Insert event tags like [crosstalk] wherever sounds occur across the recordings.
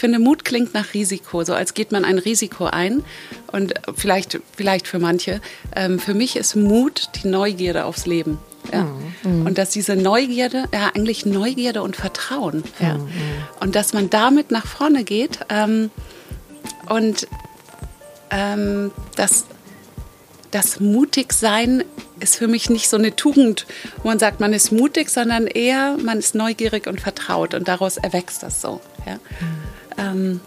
ich finde, Mut klingt nach Risiko, so als geht man ein Risiko ein. Und vielleicht, vielleicht für manche. Ähm, für mich ist Mut die Neugierde aufs Leben. Ja. Mhm. Und dass diese Neugierde, ja, eigentlich Neugierde und Vertrauen. Ja. Mhm. Und dass man damit nach vorne geht ähm, und ähm, dass das Mutigsein ist für mich nicht so eine Tugend, wo man sagt, man ist mutig, sondern eher, man ist neugierig und vertraut und daraus erwächst das so. Ja. Mhm. Ähm,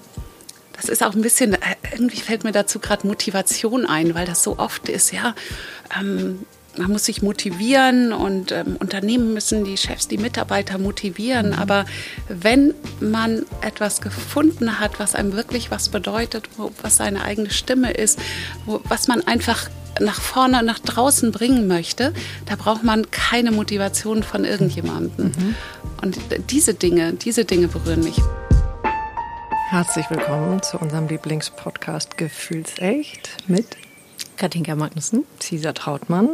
das ist auch ein bisschen, äh, irgendwie fällt mir dazu gerade Motivation ein, weil das so oft ist, ja, ähm, man muss sich motivieren und ähm, Unternehmen müssen die Chefs, die Mitarbeiter motivieren. Mhm. Aber wenn man etwas gefunden hat, was einem wirklich was bedeutet, wo, was seine eigene Stimme ist, wo, was man einfach nach vorne, nach draußen bringen möchte, da braucht man keine Motivation von irgendjemandem. Mhm. Und diese Dinge, diese Dinge berühren mich. Herzlich willkommen zu unserem Lieblingspodcast Gefühlsecht mit Katinka Magnussen, Cesar Trautmann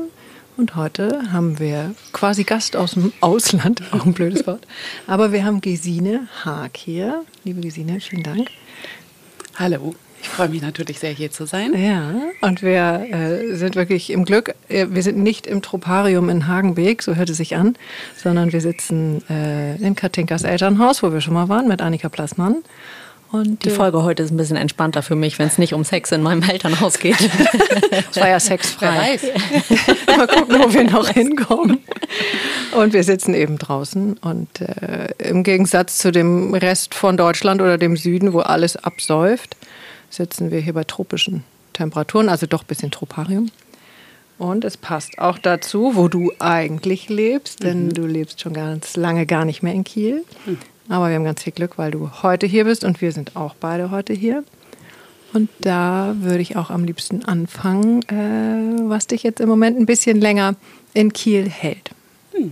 und heute haben wir quasi Gast aus dem Ausland, [laughs] auch ein blödes Wort. Aber wir haben Gesine Haag hier. Liebe Gesine, vielen Dank. Hallo. Ich freue mich natürlich sehr, hier zu sein. Ja, und wir äh, sind wirklich im Glück. Äh, wir sind nicht im Troparium in Hagenbeek, so hört es sich an, sondern wir sitzen äh, in Katinkas Elternhaus, wo wir schon mal waren, mit Annika Plassmann. Und die Folge heute ist ein bisschen entspannter für mich, wenn es nicht um Sex in meinem Elternhaus geht. [laughs] Es war ja sexfrei. [laughs] Mal gucken, wo wir noch hinkommen. Und wir sitzen eben draußen. Und äh, im Gegensatz zu dem Rest von Deutschland oder dem Süden, wo alles absäuft, sitzen wir hier bei tropischen Temperaturen, also doch ein bisschen Troparium. Und es passt auch dazu, wo du eigentlich lebst, denn mhm. du lebst schon ganz lange gar nicht mehr in Kiel. Mhm. Aber wir haben ganz viel Glück, weil du heute hier bist und wir sind auch beide heute hier. Und da würde ich auch am liebsten anfangen, äh, was dich jetzt im Moment ein bisschen länger in Kiel hält. Hm.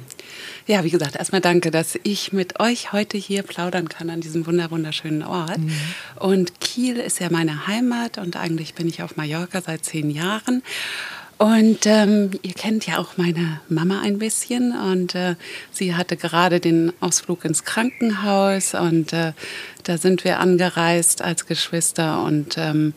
Ja, wie gesagt, erstmal danke, dass ich mit euch heute hier plaudern kann an diesem wunderschönen Ort. Mhm. Und Kiel ist ja meine Heimat und eigentlich bin ich auf Mallorca seit zehn Jahren. Und ähm, ihr kennt ja auch meine Mama ein bisschen und äh, sie hatte gerade den Ausflug ins Krankenhaus und äh, da sind wir angereist als Geschwister und ähm,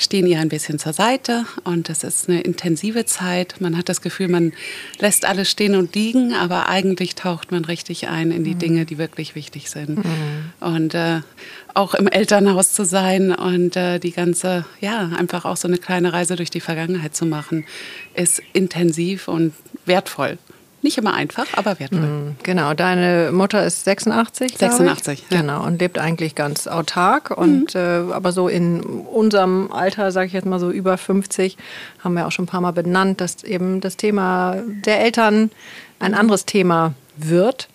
stehen ihr ein bisschen zur Seite und es ist eine intensive Zeit. Man hat das Gefühl, man lässt alles stehen und liegen, aber eigentlich taucht man richtig ein in die mhm. Dinge, die wirklich wichtig sind. Mhm. Und äh, auch im Elternhaus zu sein und äh, die ganze, ja, einfach auch so eine kleine Reise durch die Vergangenheit zu machen, ist intensiv und wertvoll. Nicht immer einfach, aber wertvoll. Mhm, genau, deine Mutter ist 86. 86, ja. Genau, und lebt eigentlich ganz autark. Und mhm. äh, aber so in unserem Alter, sage ich jetzt mal so über 50, haben wir auch schon ein paar Mal benannt, dass eben das Thema der Eltern ein anderes Thema wird.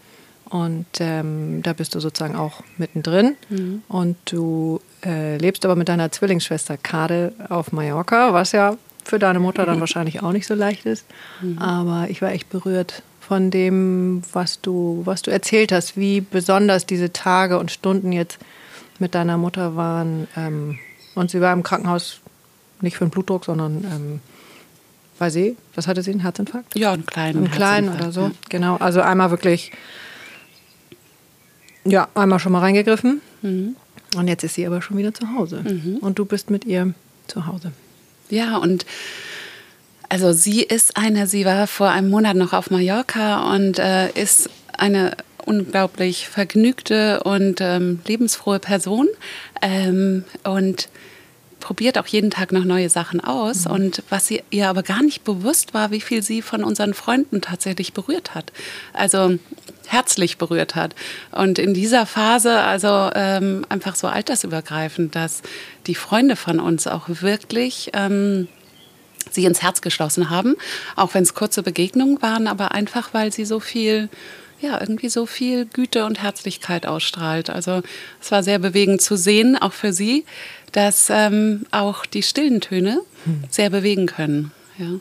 Und ähm, da bist du sozusagen auch mittendrin. Mhm. Und du äh, lebst aber mit deiner Zwillingsschwester Kade auf Mallorca, was ja für deine Mutter dann [laughs] wahrscheinlich auch nicht so leicht ist. Mhm. Aber ich war echt berührt von dem, was du, was du erzählt hast, wie besonders diese Tage und Stunden jetzt mit deiner Mutter waren. Ähm, und sie war im Krankenhaus nicht für den Blutdruck, sondern ähm, weil sie, was hatte sie, einen Herzinfarkt? Ja, einen kleinen. Einen kleinen oder so, ja. genau. Also einmal wirklich, ja, einmal schon mal reingegriffen. Mhm. Und jetzt ist sie aber schon wieder zu Hause. Mhm. Und du bist mit ihr zu Hause. Ja, und also sie ist eine, sie war vor einem Monat noch auf Mallorca und äh, ist eine unglaublich vergnügte und ähm, lebensfrohe Person ähm, und probiert auch jeden Tag noch neue Sachen aus. Mhm. Und was sie, ihr aber gar nicht bewusst war, wie viel sie von unseren Freunden tatsächlich berührt hat. Also herzlich berührt hat. Und in dieser Phase, also ähm, einfach so altersübergreifend, dass die Freunde von uns auch wirklich ähm, sie ins Herz geschlossen haben, auch wenn es kurze Begegnungen waren, aber einfach, weil sie so viel ja, irgendwie so viel Güte und Herzlichkeit ausstrahlt. Also es war sehr bewegend zu sehen, auch für sie, dass ähm, auch die stillen Töne hm. sehr bewegen können. Ja.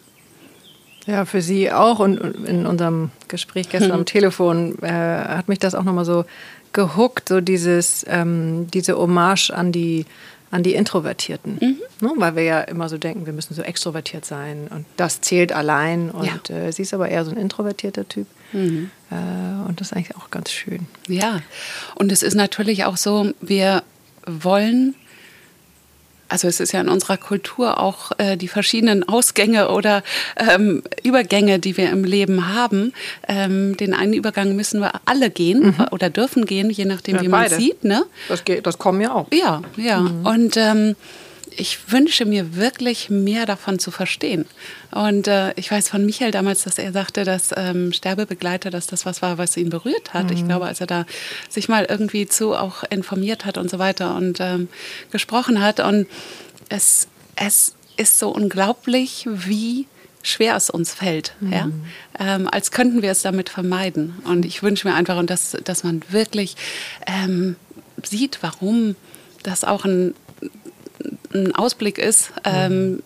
Ja, für Sie auch. Und in unserem Gespräch gestern hm. am Telefon äh, hat mich das auch nochmal so gehuckt, so dieses, ähm, diese Hommage an die, an die Introvertierten. Mhm. Ne? Weil wir ja immer so denken, wir müssen so extrovertiert sein und das zählt allein. Und ja. äh, sie ist aber eher so ein introvertierter Typ. Mhm. Äh, und das ist eigentlich auch ganz schön. Ja, und es ist natürlich auch so, wir wollen also es ist ja in unserer Kultur auch äh, die verschiedenen Ausgänge oder ähm, Übergänge, die wir im Leben haben. Ähm, den einen Übergang müssen wir alle gehen mhm. oder dürfen gehen, je nachdem, ja, wie man sieht. Ne? Das, geht, das kommen ja auch. Ja, ja. Mhm. Und ähm, ich wünsche mir wirklich mehr davon zu verstehen. Und äh, ich weiß von Michael damals, dass er sagte, dass ähm, Sterbebegleiter, dass das was war, was ihn berührt hat. Mhm. Ich glaube, als er da sich mal irgendwie zu auch informiert hat und so weiter und ähm, gesprochen hat. Und es, es ist so unglaublich, wie schwer es uns fällt, mhm. ja? Ähm, als könnten wir es damit vermeiden. Und ich wünsche mir einfach, und dass, dass man wirklich ähm, sieht, warum das auch ein ein Ausblick ist, ähm,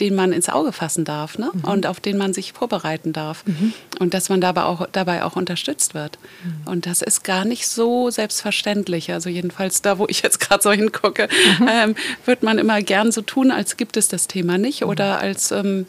den man ins Auge fassen darf ne? Mhm. und auf den man sich vorbereiten darf. Mhm. Und dass man dabei auch, dabei auch unterstützt wird. Mhm. Und das ist gar nicht so selbstverständlich. Also jedenfalls da, wo ich jetzt gerade so hingucke, mhm. ähm, wird man immer gern so tun, als gibt es das Thema nicht oder als ähm,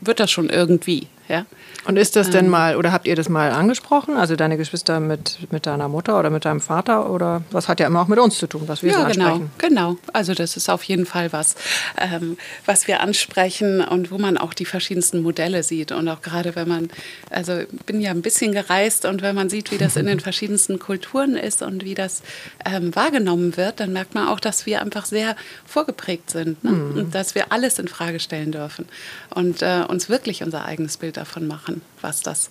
wird das schon irgendwie. Ja? Und ist das denn ähm. mal, oder habt ihr das mal angesprochen? Also deine Geschwister mit, mit deiner Mutter oder mit deinem Vater? Oder was hat ja immer auch mit uns zu tun, was wir ja, so genau, ansprechen? Genau, also das ist auf jeden Fall was, ähm, was wir ansprechen und wo man auch die verschiedensten Modelle sieht. Und auch gerade wenn man, also ich bin ja ein bisschen gereist und wenn man sieht, wie das in den [laughs] verschiedensten Kulturen ist und wie das ähm, wahrgenommen wird, dann merkt man auch, dass wir einfach sehr vorgeprägt sind ne? mhm. und dass wir alles in Frage stellen dürfen und äh, uns wirklich unser eigenes Bild davon machen, was das,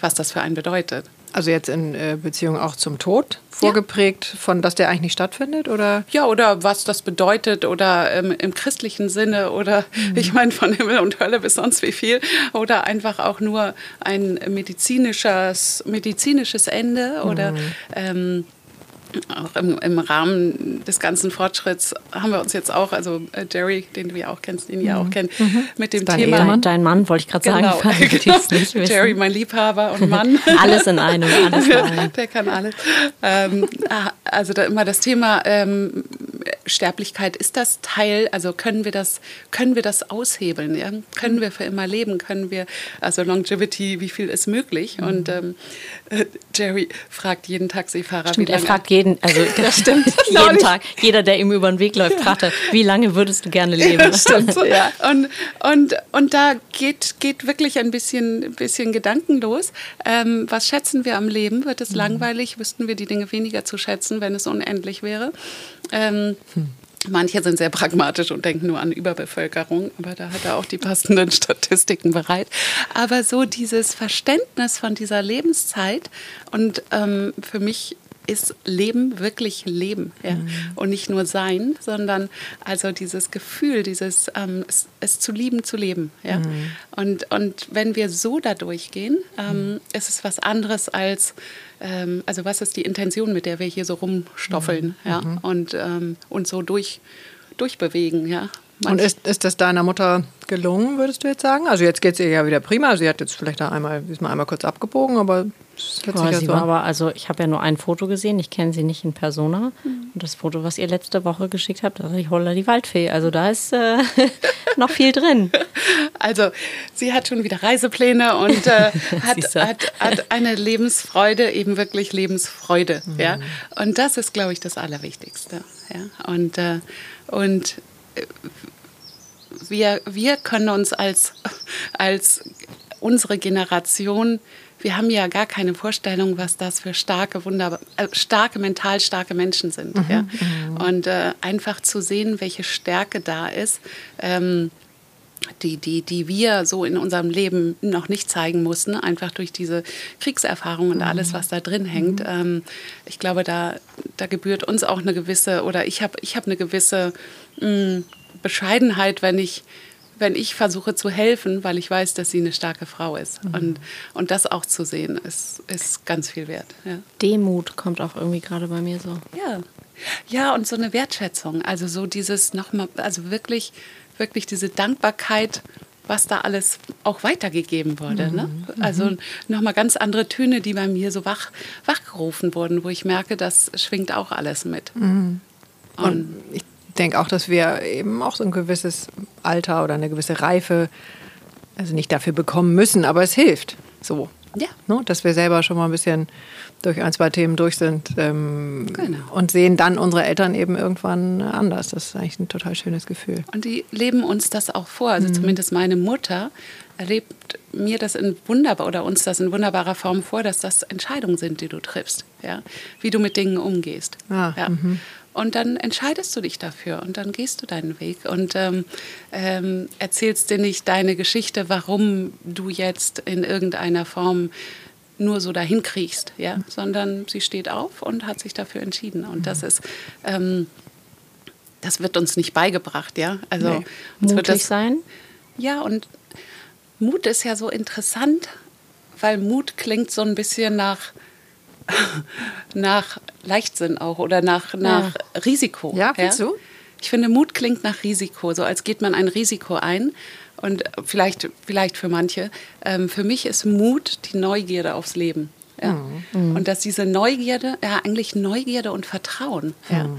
was das für einen bedeutet. Also jetzt in äh, Beziehung auch zum Tod vorgeprägt, ja. von dass der eigentlich nicht stattfindet, oder? Ja, oder was das bedeutet oder ähm, im christlichen Sinne oder mhm. ich meine von Himmel und Hölle bis sonst wie viel oder einfach auch nur ein medizinisches medizinisches Ende oder mhm. ähm, auch im, im, Rahmen des ganzen Fortschritts haben wir uns jetzt auch, also äh, Jerry, den du ja auch kennst, den ihr mhm. auch kennt, mhm. mit dem dein Thema. Ehemann? Dein Mann, wollte ich gerade genau. sagen. genau. [laughs] Jerry, mein Liebhaber und [laughs] Mann. alles in einem, alles in einem. Der kann alles. Ähm, ah, also da immer das Thema ähm, Sterblichkeit, ist das Teil, also können wir das, können wir das aushebeln? Ja? Können wir für immer leben? Können wir, also Longevity, wie viel ist möglich? Mhm. Und ähm, äh, Jerry fragt jeden Taxifahrer, Stimmt, wie lange. Er fragt jeden, also [laughs] das stimmt, [laughs] jeden Tag. Jeder, der ihm über den Weg läuft, fragt er, wie lange würdest du gerne leben? Ja, stimmt. [laughs] ja. Und, und, und da geht, geht wirklich ein bisschen, bisschen Gedanken los. Ähm, was schätzen wir am Leben? Wird es mhm. langweilig? Wüssten wir die Dinge weniger zu schätzen, wenn es unendlich wäre? Ähm, hm. Manche sind sehr pragmatisch und denken nur an Überbevölkerung, aber da hat er auch die passenden Statistiken bereit. Aber so dieses Verständnis von dieser Lebenszeit und ähm, für mich ist Leben wirklich Leben ja? Mhm. und nicht nur sein, sondern also dieses Gefühl, dieses ähm, es, es, zu lieben, zu leben. Ja? Mhm. Und, und wenn wir so da durchgehen, ähm, ist es was anderes als ähm, also was ist die Intention, mit der wir hier so rumstoffeln mhm. ja? Mhm. und ähm, uns so durch, durchbewegen. Ja? Und ist, ist das deiner Mutter gelungen, würdest du jetzt sagen? Also jetzt geht es ihr ja wieder prima. Sie hat jetzt vielleicht einmal, ist mal einmal kurz abgebogen, aber es hört sich ja so aber, also ich habe ja nur ein Foto gesehen, ich kenne sie nicht in Persona. Mhm. Und das Foto, was ihr letzte Woche geschickt habt, da ist ich Holla die Waldfee. Also da ist äh, [laughs] noch viel drin. [laughs] Also sie hat schon wieder Reisepläne und äh, [laughs] hat, hat, hat, eine Lebensfreude, eben wirklich Lebensfreude. Mhm. Ja? Und das ist, glaube ich, das Allerwichtigste. Ja? Und, äh, und wir, wir können uns als, als unsere Generation, wir haben ja gar keine Vorstellung, was das für starke, wunderbar, äh, starke, mental starke Menschen sind. Mhm, ja? Mhm. Und äh, einfach zu sehen, welche Stärke da ist, ähm, die, die, die wir so in unserem Leben noch nicht zeigen mussten, einfach durch diese Kriegserfahrung und alles, was da drin hängt. Mhm. Ähm, ich glaube, da, da gebührt uns auch eine gewisse, oder ich habe ich hab eine gewisse mh, mm, Bescheidenheit, wenn ich, wenn ich versuche zu helfen, weil ich weiß, dass sie eine starke Frau ist. Mhm. Und, und das auch zu sehen, ist, ist ganz viel wert. Ja. Demut kommt auch irgendwie gerade bei mir so. Ja. Ja, und so eine Wertschätzung. Also so dieses nochmal, also wirklich, wirklich diese Dankbarkeit, was da alles auch weitergegeben wurde. Ne? Mhm. Ne? Also nochmal ganz andere Töne, die bei mir so wach, wachgerufen wurden, wo ich merke, das schwingt auch alles mit. Mhm. Und, und ich denke auch, dass wir eben auch so ein gewisses Alter oder eine gewisse Reife, also nicht dafür bekommen müssen, aber es hilft. So, Ja. Ne? Dass wir selber schon mal ein bisschen durch ein, zwei Themen durch sind ähm, genau. und sehen dann unsere Eltern eben irgendwann anders. Das ist eigentlich ein total schönes Gefühl. Und die leben uns das auch vor. Also mhm. zumindest meine Mutter erlebt mir das in wunderbar oder uns das in wunderbarer Form vor, dass das Entscheidungen sind, die du triffst, ja, wie du mit Dingen umgehst. Ah, ja. Mhm. Und dann entscheidest du dich dafür und dann gehst du deinen Weg und ähm, ähm, erzählst dir nicht deine Geschichte, warum du jetzt in irgendeiner Form nur so dahin kriegst, ja, sondern sie steht auf und hat sich dafür entschieden. Und das ist, ähm, das wird uns nicht beigebracht, ja. Also nee. wird das sein. Ja, und Mut ist ja so interessant, weil Mut klingt so ein bisschen nach nach Leichtsinn auch oder nach, nach ja. Risiko. Ja, findest ja? du? Ich finde, Mut klingt nach Risiko, so als geht man ein Risiko ein. Und vielleicht, vielleicht für manche. Ähm, für mich ist Mut die Neugierde aufs Leben. Ja. Mhm. Und dass diese Neugierde, ja, eigentlich Neugierde und Vertrauen. Ja. Mhm.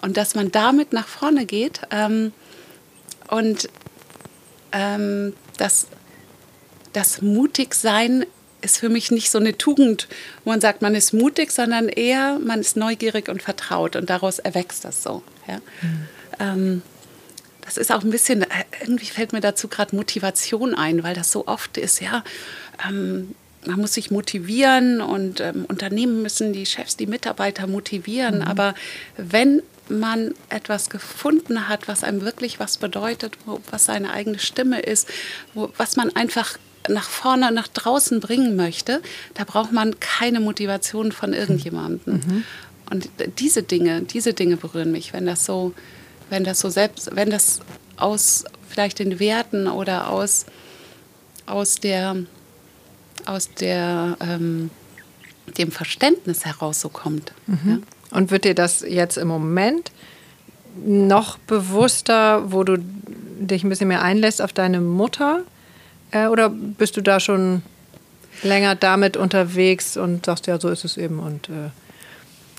Und dass man damit nach vorne geht ähm, und ähm, das, das Mutigsein ist für mich nicht so eine Tugend, wo man sagt, man ist mutig, sondern eher, man ist neugierig und vertraut und daraus erwächst das so. Ja. Mhm. Ähm, das ist auch ein bisschen, äh, irgendwie fällt mir dazu gerade Motivation ein, weil das so oft ist, ja, ähm, man muss sich motivieren und ähm, Unternehmen müssen die Chefs, die Mitarbeiter motivieren. Mhm. Aber wenn man etwas gefunden hat, was einem wirklich was bedeutet, wo, was seine eigene Stimme ist, wo, was man einfach nach vorne, nach draußen bringen möchte, da braucht man keine Motivation von irgendjemandem. Mhm. Und diese Dinge, diese Dinge berühren mich, wenn das so wenn das so selbst, wenn das aus vielleicht den Werten oder aus, aus der, aus der, ähm, dem Verständnis heraus so kommt. Mhm. Ja? Und wird dir das jetzt im Moment noch bewusster, wo du dich ein bisschen mehr einlässt auf deine Mutter? Äh, oder bist du da schon länger damit unterwegs und sagst, ja, so ist es eben und äh,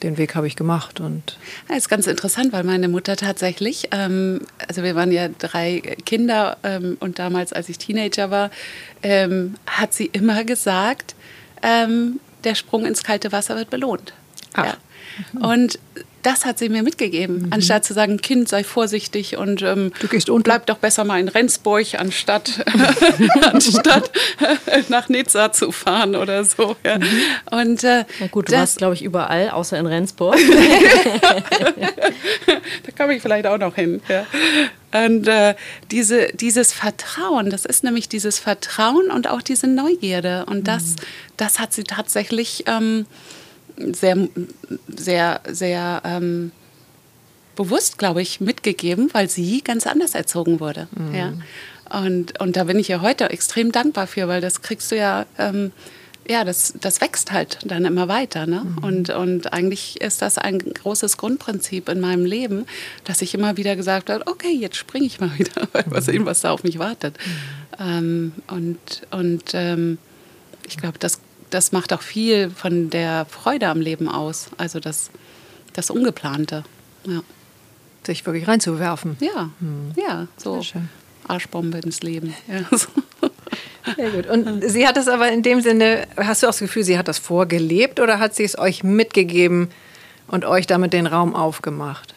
den Weg habe ich gemacht. Und das ist ganz interessant, weil meine Mutter tatsächlich, ähm, also wir waren ja drei Kinder ähm, und damals, als ich Teenager war, ähm, hat sie immer gesagt, ähm, der Sprung ins kalte Wasser wird belohnt. Ja. Und das hat sie mir mitgegeben, mhm. anstatt zu sagen, Kind, sei vorsichtig und ähm, du gehst unter. bleib doch besser mal in Rendsburg, anstatt, [laughs] anstatt [laughs] nach Nizza zu fahren oder so. Ja. Mhm. Und, äh, Na gut, du das, warst, glaube ich, überall, außer in Rendsburg. [laughs] da komme ich vielleicht auch noch hin. Ja. Und äh, diese, dieses Vertrauen, das ist nämlich dieses Vertrauen und auch diese Neugierde. Und das, mhm. das hat sie tatsächlich... Ähm, sehr, sehr, sehr ähm, bewusst, glaube ich, mitgegeben, weil sie ganz anders erzogen wurde. Mhm. Ja. Und, und da bin ich ja heute extrem dankbar für, weil das kriegst du ja, ähm, ja, das, das wächst halt dann immer weiter. Ne? Mhm. Und, und eigentlich ist das ein großes Grundprinzip in meinem Leben, dass ich immer wieder gesagt habe, okay, jetzt springe ich mal [laughs] wieder, mal sehen, was da auf mich wartet. Mhm. Ähm, und und ähm, ich glaube, das das macht auch viel von der Freude am Leben aus. Also das, das Ungeplante. Ja. Sich wirklich reinzuwerfen. Ja, hm. ja, so Arschbombe ins Leben. Ja, [laughs] so. Sehr gut. Und sie hat das aber in dem Sinne, hast du auch das Gefühl, sie hat das vorgelebt oder hat sie es euch mitgegeben und euch damit den Raum aufgemacht?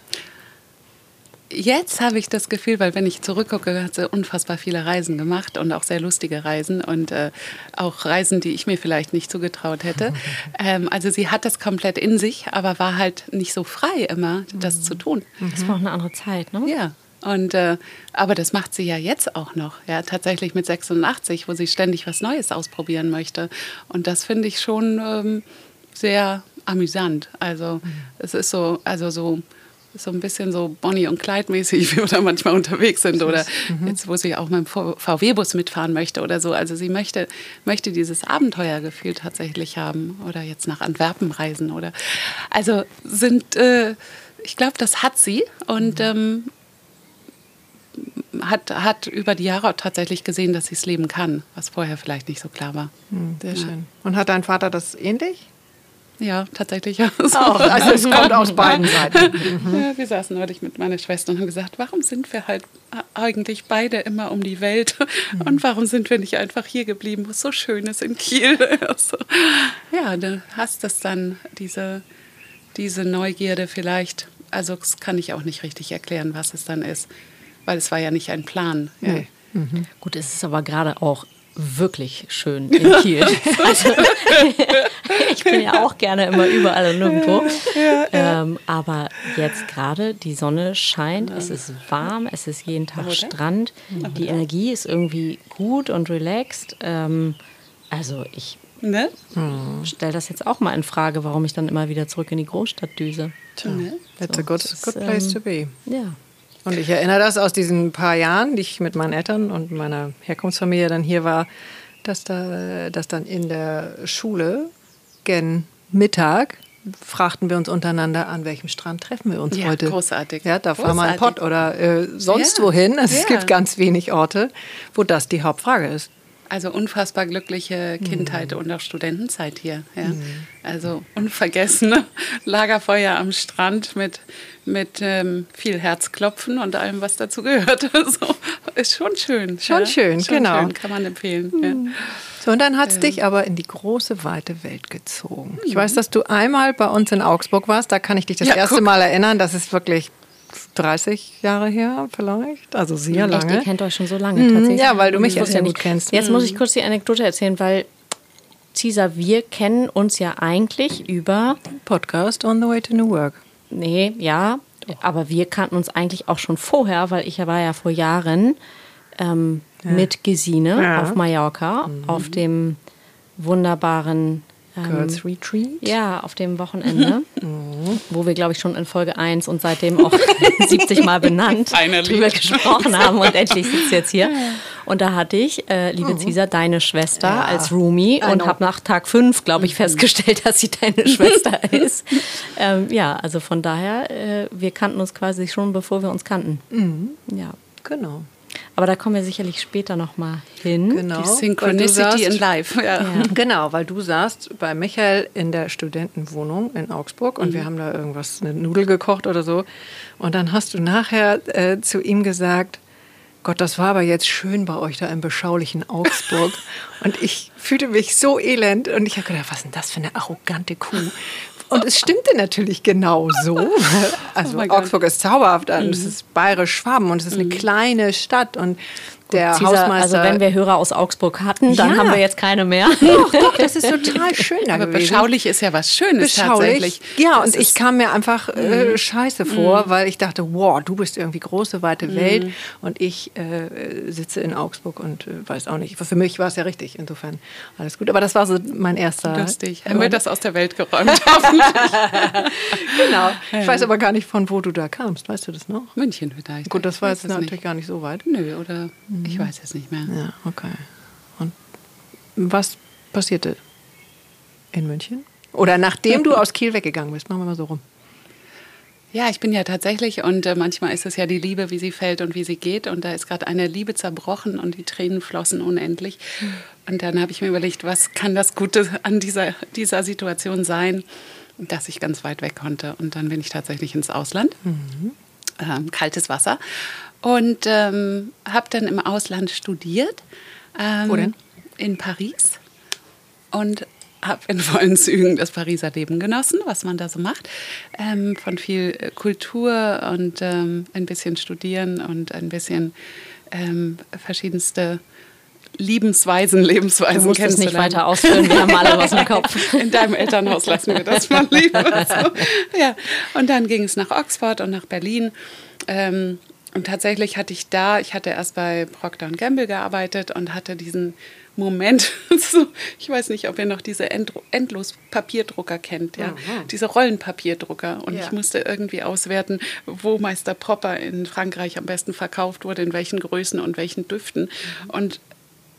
Jetzt habe ich das Gefühl, weil wenn ich zurückgucke, hat sie unfassbar viele Reisen gemacht und auch sehr lustige Reisen und äh, auch Reisen, die ich mir vielleicht nicht zugetraut hätte. [laughs] ähm, also sie hat das komplett in sich, aber war halt nicht so frei immer, das mhm. zu tun. Das war auch eine andere Zeit, ne? Ja. Und, äh, aber das macht sie ja jetzt auch noch, ja, tatsächlich mit 86, wo sie ständig was Neues ausprobieren möchte. Und das finde ich schon ähm, sehr amüsant. Also mhm. es ist so, also so so ein bisschen so Bonnie und Clyde mäßig, [laughs] wie wir da manchmal unterwegs sind oder mhm. jetzt, wo sie auch mit dem VW-Bus mitfahren möchte oder so. Also sie möchte, möchte dieses Abenteuergefühl tatsächlich haben oder jetzt nach Antwerpen reisen oder also sind, äh, ich glaube, das hat sie und mhm. ähm, hat, hat über die Jahre tatsächlich gesehen, dass sie es leben kann, was vorher vielleicht nicht so klar war. Mhm, sehr ja. schön. Und hat dein Vater das ähnlich? Ja, tatsächlich. [laughs] Auch, also es kommt aus [laughs] beiden Seiten. Mhm. Ja, wir saßen neulich mit meiner Schwester und haben gesagt, warum sind wir halt eigentlich beide immer um die Welt mhm. und warum sind wir nicht einfach hier geblieben, wo es so schön ist in Kiel. [laughs] Also, ja, du hast das dann, diese, diese Neugierde vielleicht, also das kann ich auch nicht richtig erklären, was es dann ist, weil es war ja nicht ein Plan. Ja. Nee. Mhm. Gut, es ist aber gerade auch wirklich schön in Kiel. [laughs] also, [laughs] ich bin ja auch gerne immer überall und nirgendwo. Ja, ja. Ähm, aber jetzt gerade, die Sonne scheint, es ist warm, es ist jeden Tag Oder? Strand. Die Energie ist irgendwie gut und relaxed. Ähm, also ich ne? stelle das jetzt auch mal in Frage, warum ich dann immer wieder zurück in die Großstadt düse. Ne? That's so, a good, good place ähm, to be. Ja. Und ich erinnere das aus diesen paar Jahren, die ich mit meinen Eltern und meiner Herkunftsfamilie dann hier war, dass, da, dass dann in der Schule gen Mittag fragten wir uns untereinander, an welchem Strand treffen wir uns ja, heute. Großartig. Ja, da fahren wir ein Pott oder äh, sonst ja, wohin. Also ja. Es gibt ganz wenig Orte, wo das die Hauptfrage ist. Also unfassbar glückliche Kindheit mhm. und auch Studentenzeit hier. Ja. Mhm. Also unvergessene [laughs] Lagerfeuer am Strand mit, mit ähm, viel Herzklopfen und allem, was dazu gehört. [laughs] So, ist schon schön. Schon ja. schön, schon genau. Schön, kann man empfehlen. Mhm. Ja. So, und dann hat es ähm. dich aber in die große, weite Welt gezogen. Ich weiß, dass du einmal bei uns in Augsburg warst. Da kann ich dich das erste guck. Mal erinnern. Das ist wirklich 30 Jahre her vielleicht, also sehr lange. Echt, ihr kennt euch schon so lange mhm, tatsächlich. Ja, weil du mich ja sehr gut kennst. Jetzt muss ich mhm. kurz die Anekdote erzählen, weil Cesar, wir kennen uns ja eigentlich über Podcast on the way to New Work. Nee, ja, Doch. aber wir kannten uns eigentlich auch schon vorher, weil ich war ja vor Jahren ähm, ja. mit Gesine ja. auf Mallorca mhm. auf dem wunderbaren Girls Retreat? Ja, auf dem Wochenende, [laughs] mhm. wo wir, glaube ich, schon in Folge 1 und seitdem auch [laughs] 70 Mal benannt drüber gesprochen haben und endlich sitzt jetzt hier. Und da hatte ich, äh, liebe mhm. Cesar, deine Schwester ja. als Roomie und habe nach Tag 5, glaube ich, mhm. festgestellt, dass sie deine [laughs] Schwester ist. Ähm, ja, also von daher, äh, wir kannten uns quasi schon, bevor wir uns kannten. Mhm. Ja. Genau. Aber da kommen wir sicherlich später noch mal hin. Genau. Die Synchronicity in Life. Ja. ja. [laughs] Genau, weil du saßt bei Michael in der Studentenwohnung in Augsburg und mhm. wir haben da irgendwas, eine Nudel gekocht oder so. Und dann hast du nachher äh, zu ihm gesagt, Gott, das war aber jetzt schön bei euch da im beschaulichen Augsburg. [laughs] und ich fühlte mich so elend und ich habe gedacht, was ist denn das für eine arrogante Kuh? Und es stimmte natürlich genau so. [laughs] Also oh Augsburg ist zauberhaft, mhm. es ist bayerisch-schwaben und es ist eine mhm. kleine Stadt und der Gut, Hausmeister. Also wenn wir Hörer aus Augsburg hatten, dann ja. haben wir jetzt keine mehr. Doch, [laughs] doch, das ist total schön. Aber gewesen. beschaulich ist ja was Schönes beschaulich. tatsächlich. Ja, und ich kam mir einfach äh, mhm. scheiße vor, mm. weil ich dachte, wow, du bist irgendwie große, weite mm. Welt und ich äh, sitze in Augsburg und äh, weiß auch nicht. Für mich war es ja richtig, insofern alles gut. Aber das war so mein erster... Lustig. Haben wir das aus der Welt geräumt, [laughs] genau. Ich weiß aber gar nicht, von wo du da kamst. Weißt du das noch? München vielleicht. Gut, das war jetzt natürlich nicht. gar nicht so weit. Nö, oder... Mhm. Ich weiß es nicht mehr. Ja, okay. Und was passierte in München? Oder nachdem du aus Kiel weggegangen bist? Machen wir mal so rum. Ja, ich bin ja tatsächlich und äh, manchmal ist es ja die Liebe, wie sie fällt und wie sie geht. Und da ist gerade eine Liebe zerbrochen und die Tränen flossen unendlich. Und dann habe ich mir überlegt, was kann das Gute an dieser, dieser Situation sein, dass ich ganz weit weg konnte. Und dann bin ich tatsächlich ins Ausland. Mhm. Ähm, kaltes Wasser und ähm, habe dann im Ausland studiert. Ähm, Wo denn? In Paris. Und habe in vollen Zügen das Pariser Leben genossen, was man da so macht. Ähm, von viel äh, Kultur und ähm, ein bisschen studieren und ein bisschen ähm, verschiedenste Liebensweisen, Lebensweisen du musst es nicht weiter ausführen, wir haben alle was im Kopf. [laughs] In deinem Elternhaus lassen wir das mal lieber. So. [laughs] Ja. Und dann ging es nach Oxford und nach Berlin. Ähm, und tatsächlich hatte ich da, ich hatte erst bei Procter Gamble gearbeitet und hatte diesen Moment, [laughs] ich weiß nicht, ob ihr noch diese endlos Papierdrucker kennt, ja, mhm. diese Rollenpapierdrucker. Und ja. ich musste irgendwie auswerten, wo Meister Popper in Frankreich am besten verkauft wurde, in welchen Größen und welchen Düften. Mhm. Und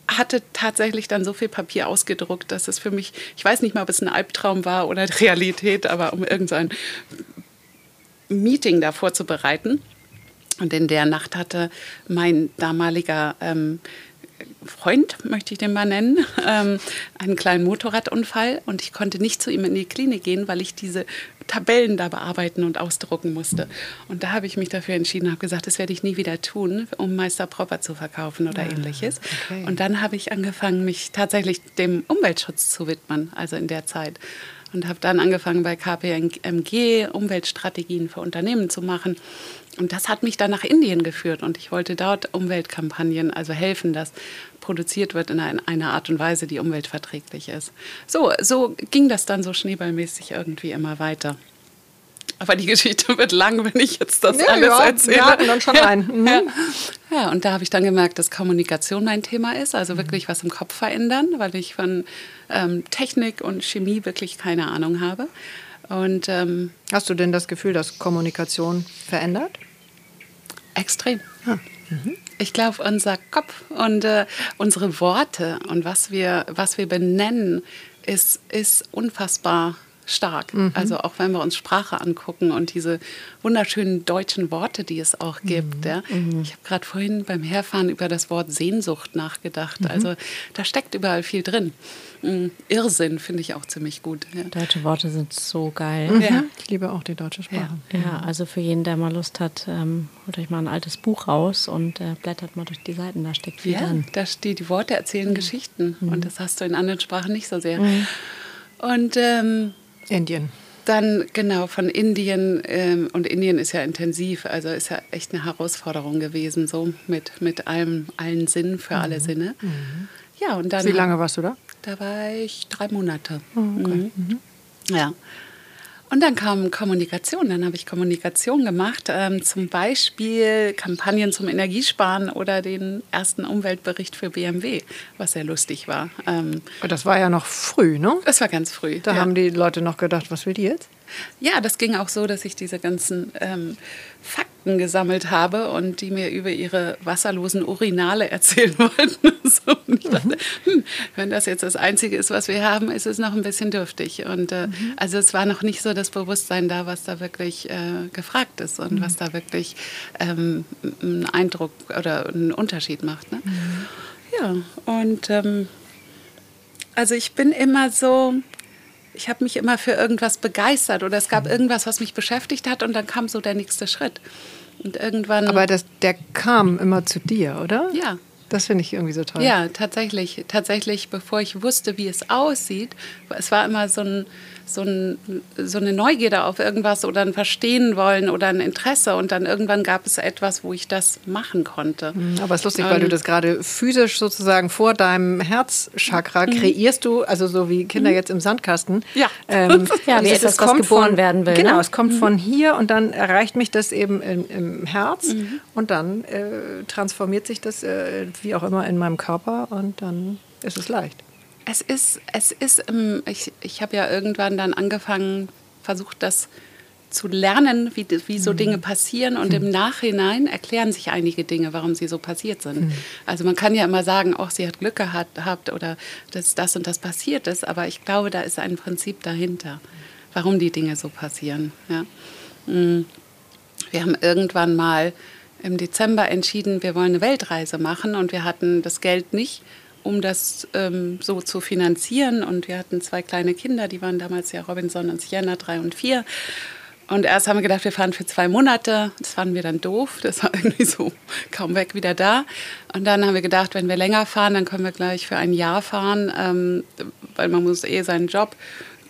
hatte tatsächlich dann so viel Papier ausgedruckt, dass es für mich, ich weiß nicht mal, ob es ein Albtraum war oder [laughs] Realität, aber um irgendein Meeting da vorzubereiten und in der Nacht hatte mein damaliger ähm, Freund, möchte ich den mal nennen, [laughs] ähm, einen kleinen Motorradunfall und ich konnte nicht zu ihm in die Klinik gehen, weil ich diese Tabellen da bearbeiten und ausdrucken musste. Und da habe ich mich dafür entschieden, habe gesagt, das werde ich nie wieder tun, um Meister Proper zu verkaufen oder ah, ähnliches. Okay. Und dann habe ich angefangen, mich tatsächlich dem Umweltschutz zu widmen, also in der Zeit. Und habe dann angefangen bei KPMG Umweltstrategien für Unternehmen zu machen und das hat mich dann nach Indien geführt und ich wollte dort Umweltkampagnen, also helfen, dass produziert wird in einer Art und Weise, die umweltverträglich ist. So, so ging das dann so schneeballmäßig irgendwie immer weiter. Aber die Geschichte wird lang, wenn ich jetzt das ja, alles ja, erzähle. Wir hatten dann schon rein. Mhm. Ja. ja, und da habe ich dann gemerkt, dass Kommunikation mein Thema ist, also wirklich was im Kopf verändern, weil ich von ähm, Technik und Chemie wirklich keine Ahnung habe. Und, ähm, Hast du denn das Gefühl, dass Kommunikation verändert? Extrem. Ah. Mhm. Ich glaube, unser Kopf und äh, unsere Worte und was wir, was wir benennen, ist, ist unfassbar stark. Mhm. Also auch wenn wir uns Sprache angucken und diese wunderschönen deutschen Worte, die es auch gibt. Mhm. Ja. Mhm. Ich habe gerade vorhin beim Herfahren über das Wort Sehnsucht nachgedacht. Mhm. Also da steckt überall viel drin. Mm, Irrsinn finde ich auch ziemlich gut. Ja. Deutsche Worte sind so geil. Mhm. Ja. Ich liebe auch die deutsche Sprache. Ja, also für jeden, der mal Lust hat, ähm, holt euch mal ein altes Buch raus und äh, blättert mal durch die Seiten. Da steckt viel drin. Da steht, die Worte erzählen mhm. Geschichten mhm. und das hast du in anderen Sprachen nicht so sehr. Und ähm, Indien. Dann genau von Indien ähm, und Indien ist ja intensiv, also ist ja echt eine Herausforderung gewesen, so mit, mit allem, allen Sinnen für mhm. alle Sinne. Mhm. Ja, und dann. Wie lange warst du da? Da war ich drei Monate. Oh, okay. mhm. Ja. Und dann kam Kommunikation. Dann habe ich Kommunikation gemacht, ähm, zum Beispiel Kampagnen zum Energiesparen oder den ersten Umweltbericht für BMW, was sehr lustig war. Ähm, das war ja noch früh, ne? Das war ganz früh. Da ja. haben die Leute noch gedacht, was will die jetzt? Ja, das ging auch so, dass ich diese ganzen ähm, Fakten gesammelt habe und die mir über ihre wasserlosen Urinale [laughs] erzählen wollten. so, und ich dachte, hm, wenn das jetzt das Einzige ist, was wir haben, ist es noch ein bisschen dürftig. Und äh, mhm. also es war noch nicht so das Bewusstsein da, was da wirklich äh, gefragt ist und mhm. was da wirklich ähm, einen Eindruck oder einen Unterschied macht. Ne? Mhm. Ja, und ähm, also ich bin immer so, ich habe mich immer für irgendwas begeistert oder es gab mhm. irgendwas, was mich beschäftigt hat und dann kam so der nächste Schritt. Und irgendwann. Aber das, der kam immer zu dir, oder? Ja. Das finde ich irgendwie so toll. Ja, tatsächlich. Tatsächlich, bevor ich wusste, wie es aussieht, es war immer so ein so, ein, so eine Neugierde auf irgendwas oder ein Verstehen wollen oder ein Interesse. Und dann irgendwann gab es etwas, wo ich das machen konnte. Mhm, aber es ist lustig, ähm, weil du das gerade physisch sozusagen vor deinem Herzchakra mhm. kreierst du, also so wie Kinder mhm. jetzt im Sandkasten. Ja, ähm, [laughs] ja wie etwas, was geboren von, werden will. Genau, ne? es kommt von hier und dann erreicht mich das eben im, im Herz und dann äh, transformiert sich das äh, wie auch immer in meinem Körper und dann ist es leicht. Es ist, es ist, ähm, ich, ich habe ja irgendwann dann angefangen, versucht das zu lernen, wie, wie so mhm. Dinge passieren und mhm. im Nachhinein erklären sich einige Dinge, warum sie so passiert sind. Mhm. Also man kann ja immer sagen, auch sie hat Glück gehabt oder dass das und das passiert ist, aber ich glaube, da ist ein Prinzip dahinter, warum die Dinge so passieren. Ja. Mm. Wir haben irgendwann mal im Dezember entschieden, wir wollen eine Weltreise machen und wir hatten das Geld nicht um das ähm, so zu finanzieren. Und wir hatten zwei kleine Kinder, die waren damals ja Robinson und Sienna, drei und vier. Und erst haben wir gedacht, wir fahren für zwei Monate. Das fanden wir dann doof. Das war [laughs] irgendwie so kaum weg wieder da. Und dann haben wir gedacht, wenn wir länger fahren, dann können wir gleich für ein Jahr fahren, ähm, weil man muss eh seinen Job,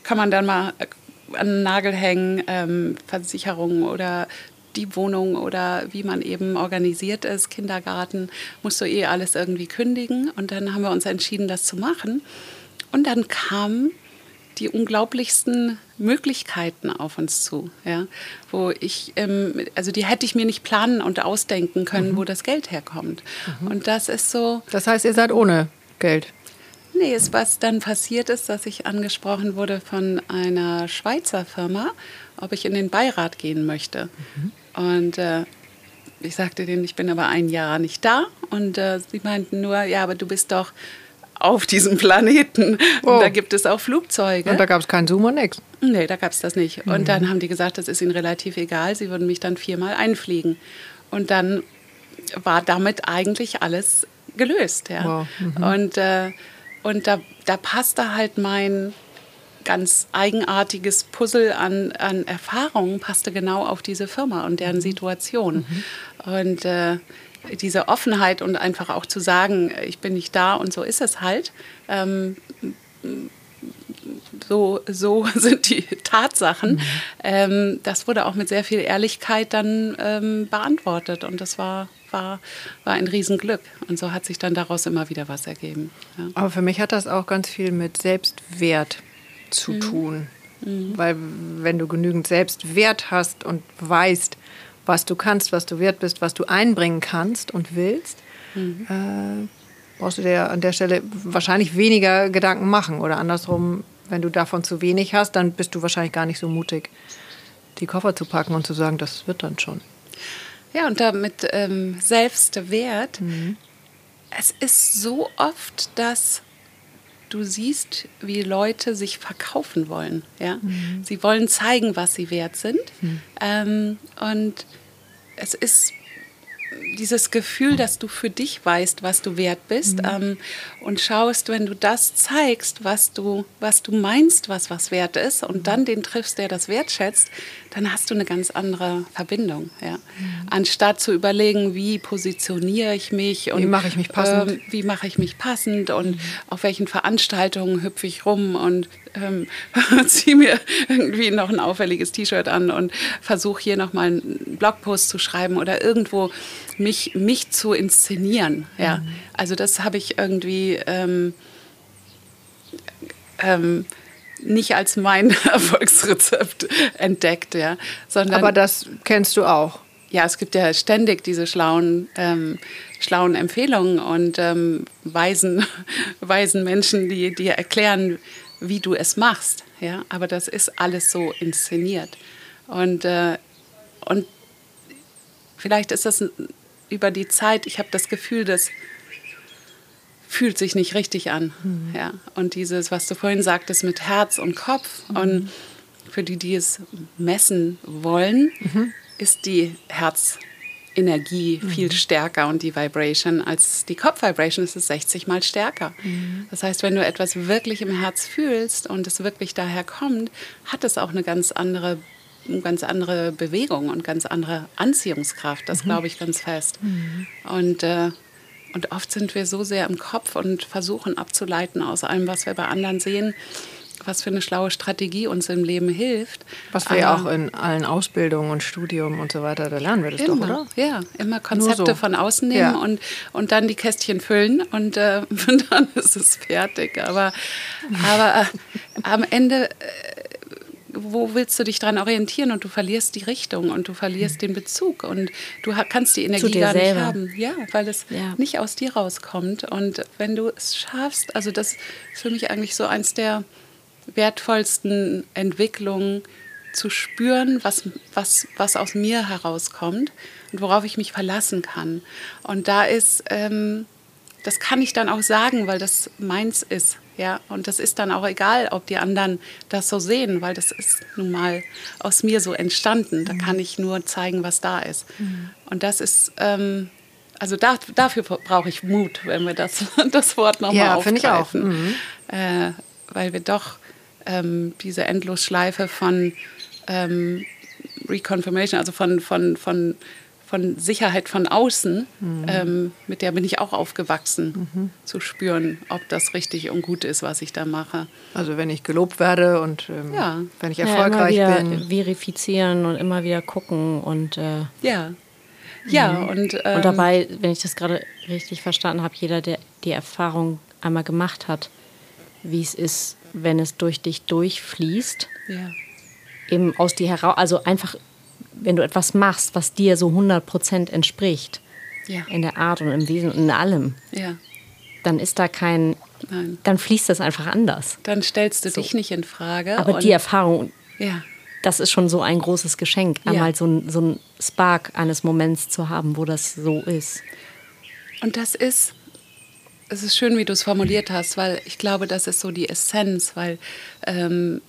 kann man dann mal an den Nagel hängen, ähm, Versicherungen oder die Wohnung oder wie man eben organisiert ist, Kindergarten, musst du eh alles irgendwie kündigen. Und dann haben wir uns entschieden, das zu machen. Und dann kamen die unglaublichsten Möglichkeiten auf uns zu, ja, wo ich, ähm, also die hätte ich mir nicht planen und ausdenken können, mhm. wo das Geld herkommt. Mhm. Und das ist so. Das heißt, ihr seid ohne Geld? Nee, ist, was dann passiert ist, dass ich angesprochen wurde von einer Schweizer Firma, ob ich in den Beirat gehen möchte. Mhm. Und äh, ich sagte denen, ich bin aber ein Jahr nicht da. Und äh, sie meinten nur, ja, aber du bist doch auf diesem Planeten. Oh. Und da gibt es auch Flugzeuge. Und da gab es keinen Zoom und nichts? Nee, da gab es das nicht. Mhm. Und dann haben die gesagt, das ist ihnen relativ egal. Sie würden mich dann viermal einfliegen. Und dann war damit eigentlich alles gelöst. Ja. Wow. Mhm. Und, äh, und da, da passte halt mein ganz eigenartiges Puzzle an, an Erfahrungen, passte genau auf diese Firma und deren mhm. Situation. Mhm. Und äh, diese Offenheit und einfach auch zu sagen, ich bin nicht da und so ist es halt. Ähm, so, so [laughs] sind die Tatsachen. Mhm. Ähm, das wurde auch mit sehr viel Ehrlichkeit dann ähm, beantwortet und das war, war, war ein Riesenglück. Und so hat sich dann daraus immer wieder was ergeben. Ja. Aber für mich hat das auch ganz viel mit Selbstwert zu mhm. tun. Mhm. Weil wenn du genügend Selbstwert hast und weißt, was du kannst, was du wert bist, was du einbringen kannst und willst, mhm. äh, brauchst du dir an der Stelle wahrscheinlich weniger Gedanken machen. Oder andersrum, wenn du davon zu wenig hast, dann bist du wahrscheinlich gar nicht so mutig, die Koffer zu packen und zu sagen, das wird dann schon. Ja, und damit ähm, Selbstwert. Mhm. Es ist so oft, dass du siehst, wie Leute sich verkaufen wollen. Ja? Mhm. Sie wollen zeigen, was sie wert sind. Mhm. Ähm, und es ist dieses Gefühl, dass du für dich weißt, was du wert bist mhm. ähm, und schaust, wenn du das zeigst, was du, was du meinst, was was wert ist und mhm. dann den triffst, der das wertschätzt, dann hast du eine ganz andere Verbindung. Ja? Mhm. Anstatt zu überlegen, wie positioniere ich mich und wie mache ich mich passend, äh, wie mache ich mich passend und mhm. auf welchen Veranstaltungen hüpfe ich rum und ähm, [laughs] ziehe mir irgendwie noch ein auffälliges T-Shirt an und versuche hier nochmal einen Blogpost zu schreiben oder irgendwo mich, mich zu inszenieren. Ja? Mhm. Also das habe ich irgendwie ähm, ähm, nicht als mein [laughs] Erfolgsrezept entdeckt. Ja? Sondern, Aber das kennst du auch. Ja, es gibt ja ständig diese schlauen, ähm, schlauen Empfehlungen und ähm, weisen, [laughs] weisen Menschen, die dir erklären, wie du es machst. Ja? Aber das ist alles so inszeniert. Und, äh, und vielleicht ist das über die Zeit, ich habe das Gefühl, das fühlt sich nicht richtig an. Mhm. Ja? Und dieses, was du vorhin sagtest mit Herz und Kopf mhm. und für die, die es messen wollen, mhm. ist die Herz Energie mhm. viel stärker und die Vibration als die Kopfvibration ist es 60 mal stärker. Mhm. Das heißt, wenn du etwas wirklich im Herz fühlst und es wirklich daher kommt, hat es auch eine ganz andere ganz andere Bewegung und ganz andere Anziehungskraft. Das mhm. glaube ich ganz fest. Mhm. Und äh, und oft sind wir so sehr im Kopf und versuchen abzuleiten aus allem, was wir bei anderen sehen, was für eine schlaue Strategie uns im Leben hilft. Was wir ja auch in allen Ausbildungen und Studium und so weiter, da lernen wir das immer, doch, oder? Ja, immer Konzepte so. von außen nehmen ja. und, und dann die Kästchen füllen und, äh, [laughs] und dann ist es fertig. Aber, aber äh, am Ende... Äh, wo willst du dich dran orientieren und du verlierst die Richtung und du verlierst den Bezug und du kannst die Energie gar nicht haben. Ja, weil es ja. nicht aus dir rauskommt. Und wenn du es schaffst, also das ist für mich eigentlich so eins der wertvollsten Entwicklungen zu spüren, was, was, was aus mir herauskommt und worauf ich mich verlassen kann. Und da ist, ähm, das kann ich dann auch sagen, weil das meins ist. Ja, und das ist dann auch egal, ob die anderen das so sehen, weil das ist nun mal aus mir so entstanden. Da kann ich nur zeigen, was da ist. Mhm. Und das ist, ähm, also da, dafür brauche ich Mut, wenn wir das, [laughs] das Wort nochmal ja, aufgreifen. Ich auch. Mhm. Äh, weil wir doch ähm, diese Endlosschleife von ähm, Reconfirmation, also von, von, von, von Sicherheit von außen, mhm. ähm, mit der bin ich auch aufgewachsen, mhm. zu spüren, ob das richtig und gut ist, was ich da mache. Also wenn ich gelobt werde und ähm, ja. wenn ich erfolgreich ja, immer wieder bin. Verifizieren und immer wieder gucken und äh, ja. Ja, mhm. und, ähm, und dabei, wenn ich das gerade richtig verstanden habe, jeder, der die Erfahrung einmal gemacht hat, wie es ist, wenn es durch dich durchfließt. Ja. Eben aus dir heraus, also einfach, wenn du etwas machst, was dir so 100% entspricht, ja. in der Art und im Wesen und in allem, ja. dann ist da kein, Nein. dann fließt das einfach anders. Dann stellst du so. dich nicht in Frage. Aber die Erfahrung, ja. das ist schon so ein großes Geschenk, einmal so, ein, so ein Spark eines Moments zu haben, wo das so ist. Und das ist es ist schön, wie du es formuliert hast, weil ich glaube, das ist so die Essenz, weil ähm,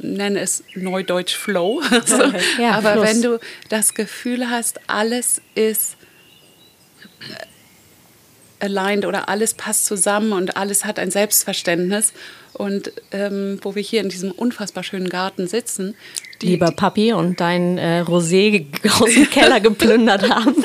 nenne es Neudeutsch Flow. [laughs] so. ja, Aber Fluss. wenn du das Gefühl hast, alles ist aligned oder alles passt zusammen und alles hat ein Selbstverständnis. Und ähm, wo wir hier in diesem unfassbar schönen Garten sitzen. Die, Lieber Papi und dein äh, Rosé aus dem Keller [laughs] geplündert haben.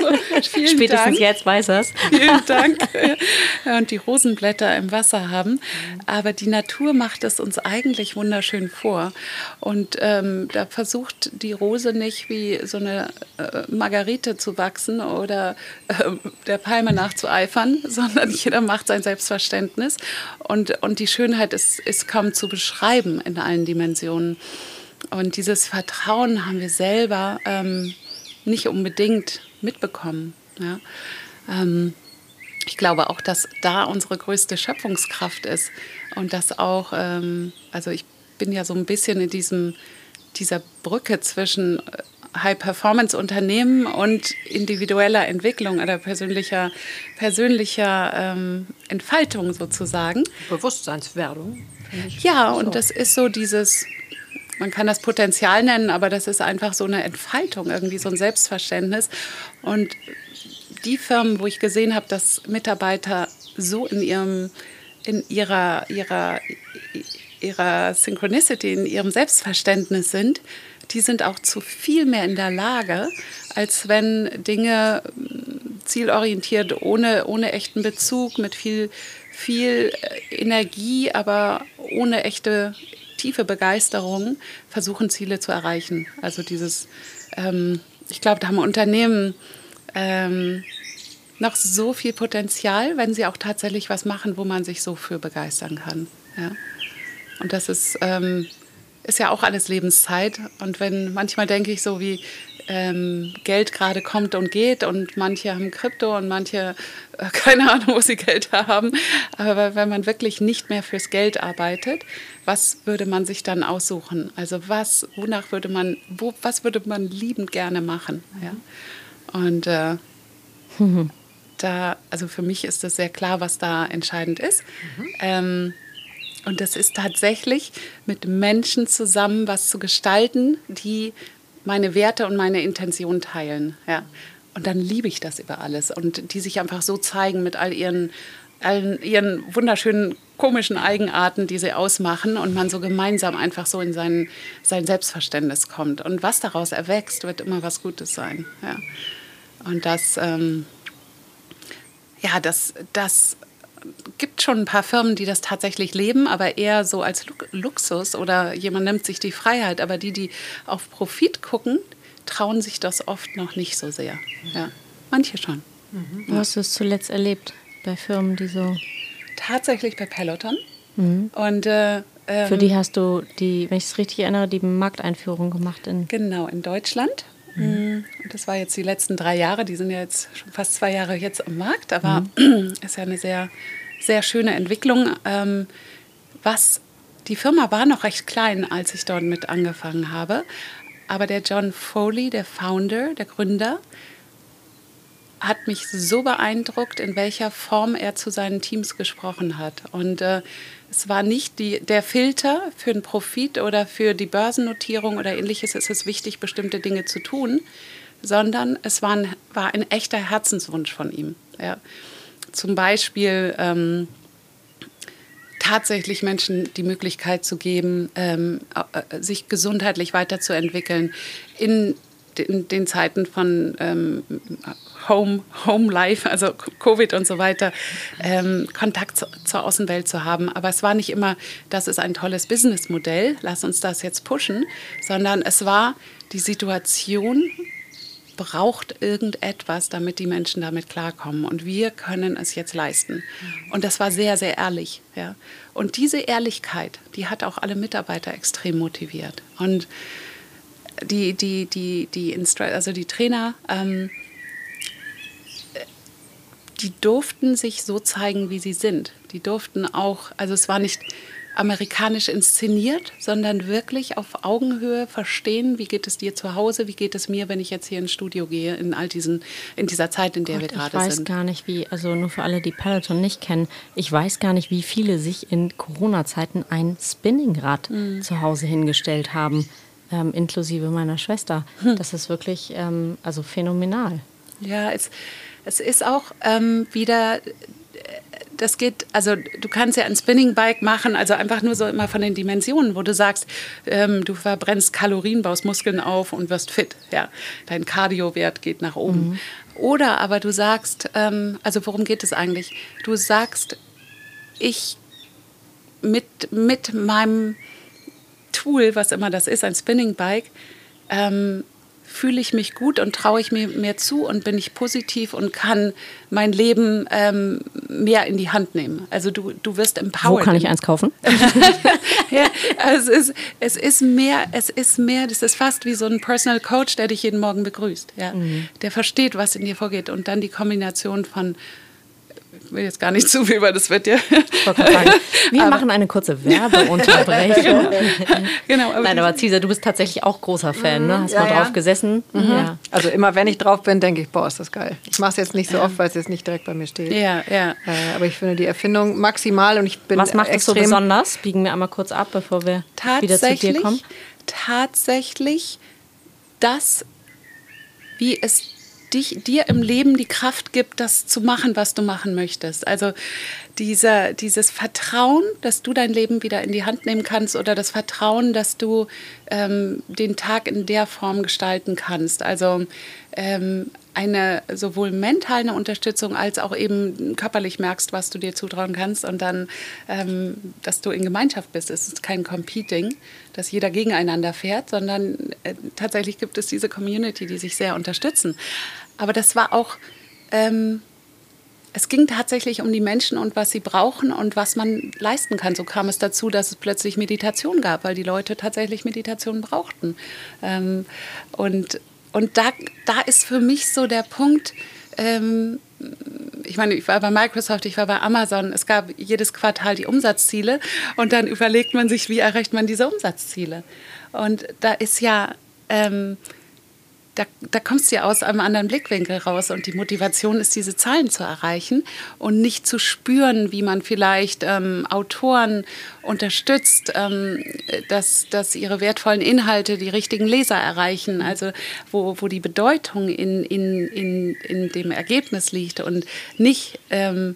Spätestens Dank. jetzt weiß er es. Vielen Dank. [laughs] und die Rosenblätter im Wasser haben. Aber die Natur macht es uns eigentlich wunderschön vor. Und ähm, da versucht die Rose nicht wie so eine äh, Margarite zu wachsen oder äh, der Palme nachzueifern, [laughs] sondern jeder macht sein Selbstverständnis. Und, und die Schönheit ist ist kaum zu beschreiben in allen Dimensionen. Und dieses Vertrauen haben wir selber ähm, nicht unbedingt mitbekommen. Ja? Ähm, ich glaube auch, dass da unsere größte Schöpfungskraft ist und dass auch, ähm, also ich bin ja so ein bisschen in diesem, dieser Brücke zwischen äh, High-Performance-Unternehmen und individueller Entwicklung oder persönlicher, persönlicher ähm, Entfaltung sozusagen. Bewusstseinswerdung. Ja, und so. das ist so dieses, man kann das Potenzial nennen, aber das ist einfach so eine Entfaltung, irgendwie so ein Selbstverständnis. Und die Firmen, wo ich gesehen habe, dass Mitarbeiter so in ihrem, in ihrer, ihrer, ihrer Synchronicity, in ihrem Selbstverständnis sind, die sind auch zu viel mehr in der Lage, als wenn Dinge hm, zielorientiert, ohne, ohne echten Bezug, mit viel, viel äh, Energie, aber ohne echte tiefe Begeisterung versuchen, Ziele zu erreichen. Also dieses, ähm, ich glaube, da haben Unternehmen ähm, noch so viel Potenzial, wenn sie auch tatsächlich was machen, wo man sich so für begeistern kann. Ja? Und das ist, ähm, ist ja auch alles Lebenszeit. Und wenn manchmal denke ich so, wie ähm, Geld gerade kommt und geht und manche haben Krypto und manche äh, [laughs] keine Ahnung, wo sie Geld haben. Aber wenn man wirklich nicht mehr fürs Geld arbeitet, was würde man sich dann aussuchen? Also was, wonach würde man, wo, was würde man liebend gerne machen? Ja? Und äh, mhm. [laughs] da, also für mich ist das sehr klar, was da entscheidend ist. Mhm. Ähm, und das ist tatsächlich mit Menschen zusammen was zu gestalten, die meine Werte und meine Intention teilen. Ja. Und dann liebe ich das über alles. Und die sich einfach so zeigen mit all ihren, allen ihren wunderschönen komischen Eigenarten, die sie ausmachen und man so gemeinsam einfach so in sein, sein Selbstverständnis kommt. Und was daraus erwächst, wird immer was Gutes sein. Ja. Und das, ähm, ja, das, das gibt schon ein paar Firmen, die das tatsächlich leben, aber eher so als Luxus oder jemand nimmt sich die Freiheit. Aber die, die auf Profit gucken, trauen sich das oft noch nicht so sehr. Ja, manche schon. Mhm. Wo hast du es zuletzt erlebt bei Firmen, die so. Tatsächlich bei Peloton. Mhm. Und äh, ähm, für die hast du die, wenn ich es richtig erinnere, die Markteinführung gemacht in. Genau, in Deutschland. Mhm. Und das war jetzt die letzten drei Jahre, die sind ja jetzt schon fast zwei Jahre jetzt am Markt, aber mhm. [clears throat] ist ja eine sehr, sehr schöne Entwicklung. Ähm, was die Firma war noch recht klein, als ich dort mit angefangen habe. Aber der John Foley, der Founder, der Gründer, hat mich so beeindruckt, in welcher Form er zu seinen Teams gesprochen hat. Und äh, es war nicht die, der Filter für den Profit oder für die Börsennotierung oder ähnliches. Es ist wichtig, bestimmte Dinge zu tun, sondern es war ein, war ein echter Herzenswunsch von ihm. Ja. Zum Beispiel ähm, tatsächlich Menschen die Möglichkeit zu geben, ähm, äh, sich gesundheitlich weiterzuentwickeln in in den Zeiten von ähm, Home, Home Life, also Covid und so weiter, ähm, Kontakt zu, zur Außenwelt zu haben. Aber es war nicht immer, das ist ein tolles Businessmodell, lass uns das jetzt pushen, sondern es war die Situation, braucht irgendetwas, damit die Menschen damit klarkommen. Und wir können es jetzt leisten. Und das war sehr, sehr ehrlich. Ja. Und diese Ehrlichkeit, die hat auch alle Mitarbeiter extrem motiviert. Und die, die, die, die, also die Trainer, ähm, die durften sich so zeigen, wie sie sind. Die durften auch, also es war nicht amerikanisch inszeniert, sondern wirklich auf Augenhöhe verstehen, wie geht es dir zu Hause, wie geht es mir, wenn ich jetzt hier ins Studio gehe, in all diesen, in dieser Zeit, in der Gott, wir gerade sind. Ich weiß gar nicht, wie, also nur für alle, die Peloton nicht kennen, ich weiß gar nicht, wie viele sich in Corona-Zeiten ein Spinningrad mhm. zu Hause hingestellt haben ähm, inklusive meiner Schwester. Hm. Das ist wirklich ähm, also phänomenal. Ja, es, es ist auch ähm, wieder das geht, also du kannst ja ein Spinning Bike machen, also einfach nur so immer von den Dimensionen, wo du sagst, ähm, du verbrennst Kalorien, baust Muskeln auf und wirst fit. Ja, dein Cardio-Wert geht nach oben. Mhm. Oder aber du sagst, ähm, also worum geht es eigentlich? Du sagst, ich mit, mit meinem Tool, was immer das ist, ein Spinning Bike, ähm, fühle ich mich gut und traue ich mir mehr zu und bin ich positiv und kann mein Leben ähm, mehr in die Hand nehmen. Also du, du wirst empowered. Wo kann ich eins kaufen? [laughs] ja, also es, ist, es ist mehr, es ist mehr, das ist fast wie so ein Personal Coach, der dich jeden Morgen begrüßt. Ja? Mhm. Der versteht, was in dir vorgeht und dann die Kombination von will jetzt gar nicht [laughs] zu viel, weil das wird ja. Wir [laughs] aber machen eine kurze Werbeunterbrechung. [laughs] genau, aber Nein, aber Cesar, du bist tatsächlich auch großer Fan, ne? Hast ja, mal drauf ja. gesessen? Mhm. Ja. Also immer, wenn ich drauf bin, denke ich, boah, ist das geil. Ich mache es jetzt nicht so oft, weil es jetzt nicht direkt bei mir steht. Ja, ja. Äh, aber ich finde die Erfindung maximal und ich bin Was macht es so besonders? Biegen wir einmal kurz ab, bevor wir wieder zu dir kommen. Tatsächlich das, wie es dich, dir im Leben die Kraft gibt, das zu machen, was du machen möchtest. Also dieser, dieses Vertrauen, dass du dein Leben wieder in die Hand nehmen kannst oder das Vertrauen, dass du ähm, den Tag in der Form gestalten kannst. Also ähm, eine sowohl mentale Unterstützung als auch eben körperlich merkst, was du dir zutrauen kannst und dann, ähm, dass du in Gemeinschaft bist. Es ist kein Competing, dass jeder gegeneinander fährt, sondern äh, tatsächlich gibt es diese Community, die sich sehr unterstützen. Aber das war auch, ähm, es ging tatsächlich um die Menschen und was sie brauchen und was man leisten kann. So kam es dazu, dass es plötzlich Meditation gab, weil die Leute tatsächlich Meditation brauchten. Ähm, und und da, da ist für mich so der Punkt, ähm, ich meine, ich war bei Microsoft, ich war bei Amazon, es gab jedes Quartal die Umsatzziele und dann überlegt man sich, wie erreicht man diese Umsatzziele. Und da ist ja ähm, da, da kommst du ja aus einem anderen Blickwinkel raus und die Motivation ist, diese Zahlen zu erreichen und nicht zu spüren, wie man vielleicht ähm, Autoren unterstützt, ähm, dass, dass ihre wertvollen Inhalte die richtigen Leser erreichen, also wo, wo die Bedeutung in, in, in, in dem Ergebnis liegt und nicht ähm,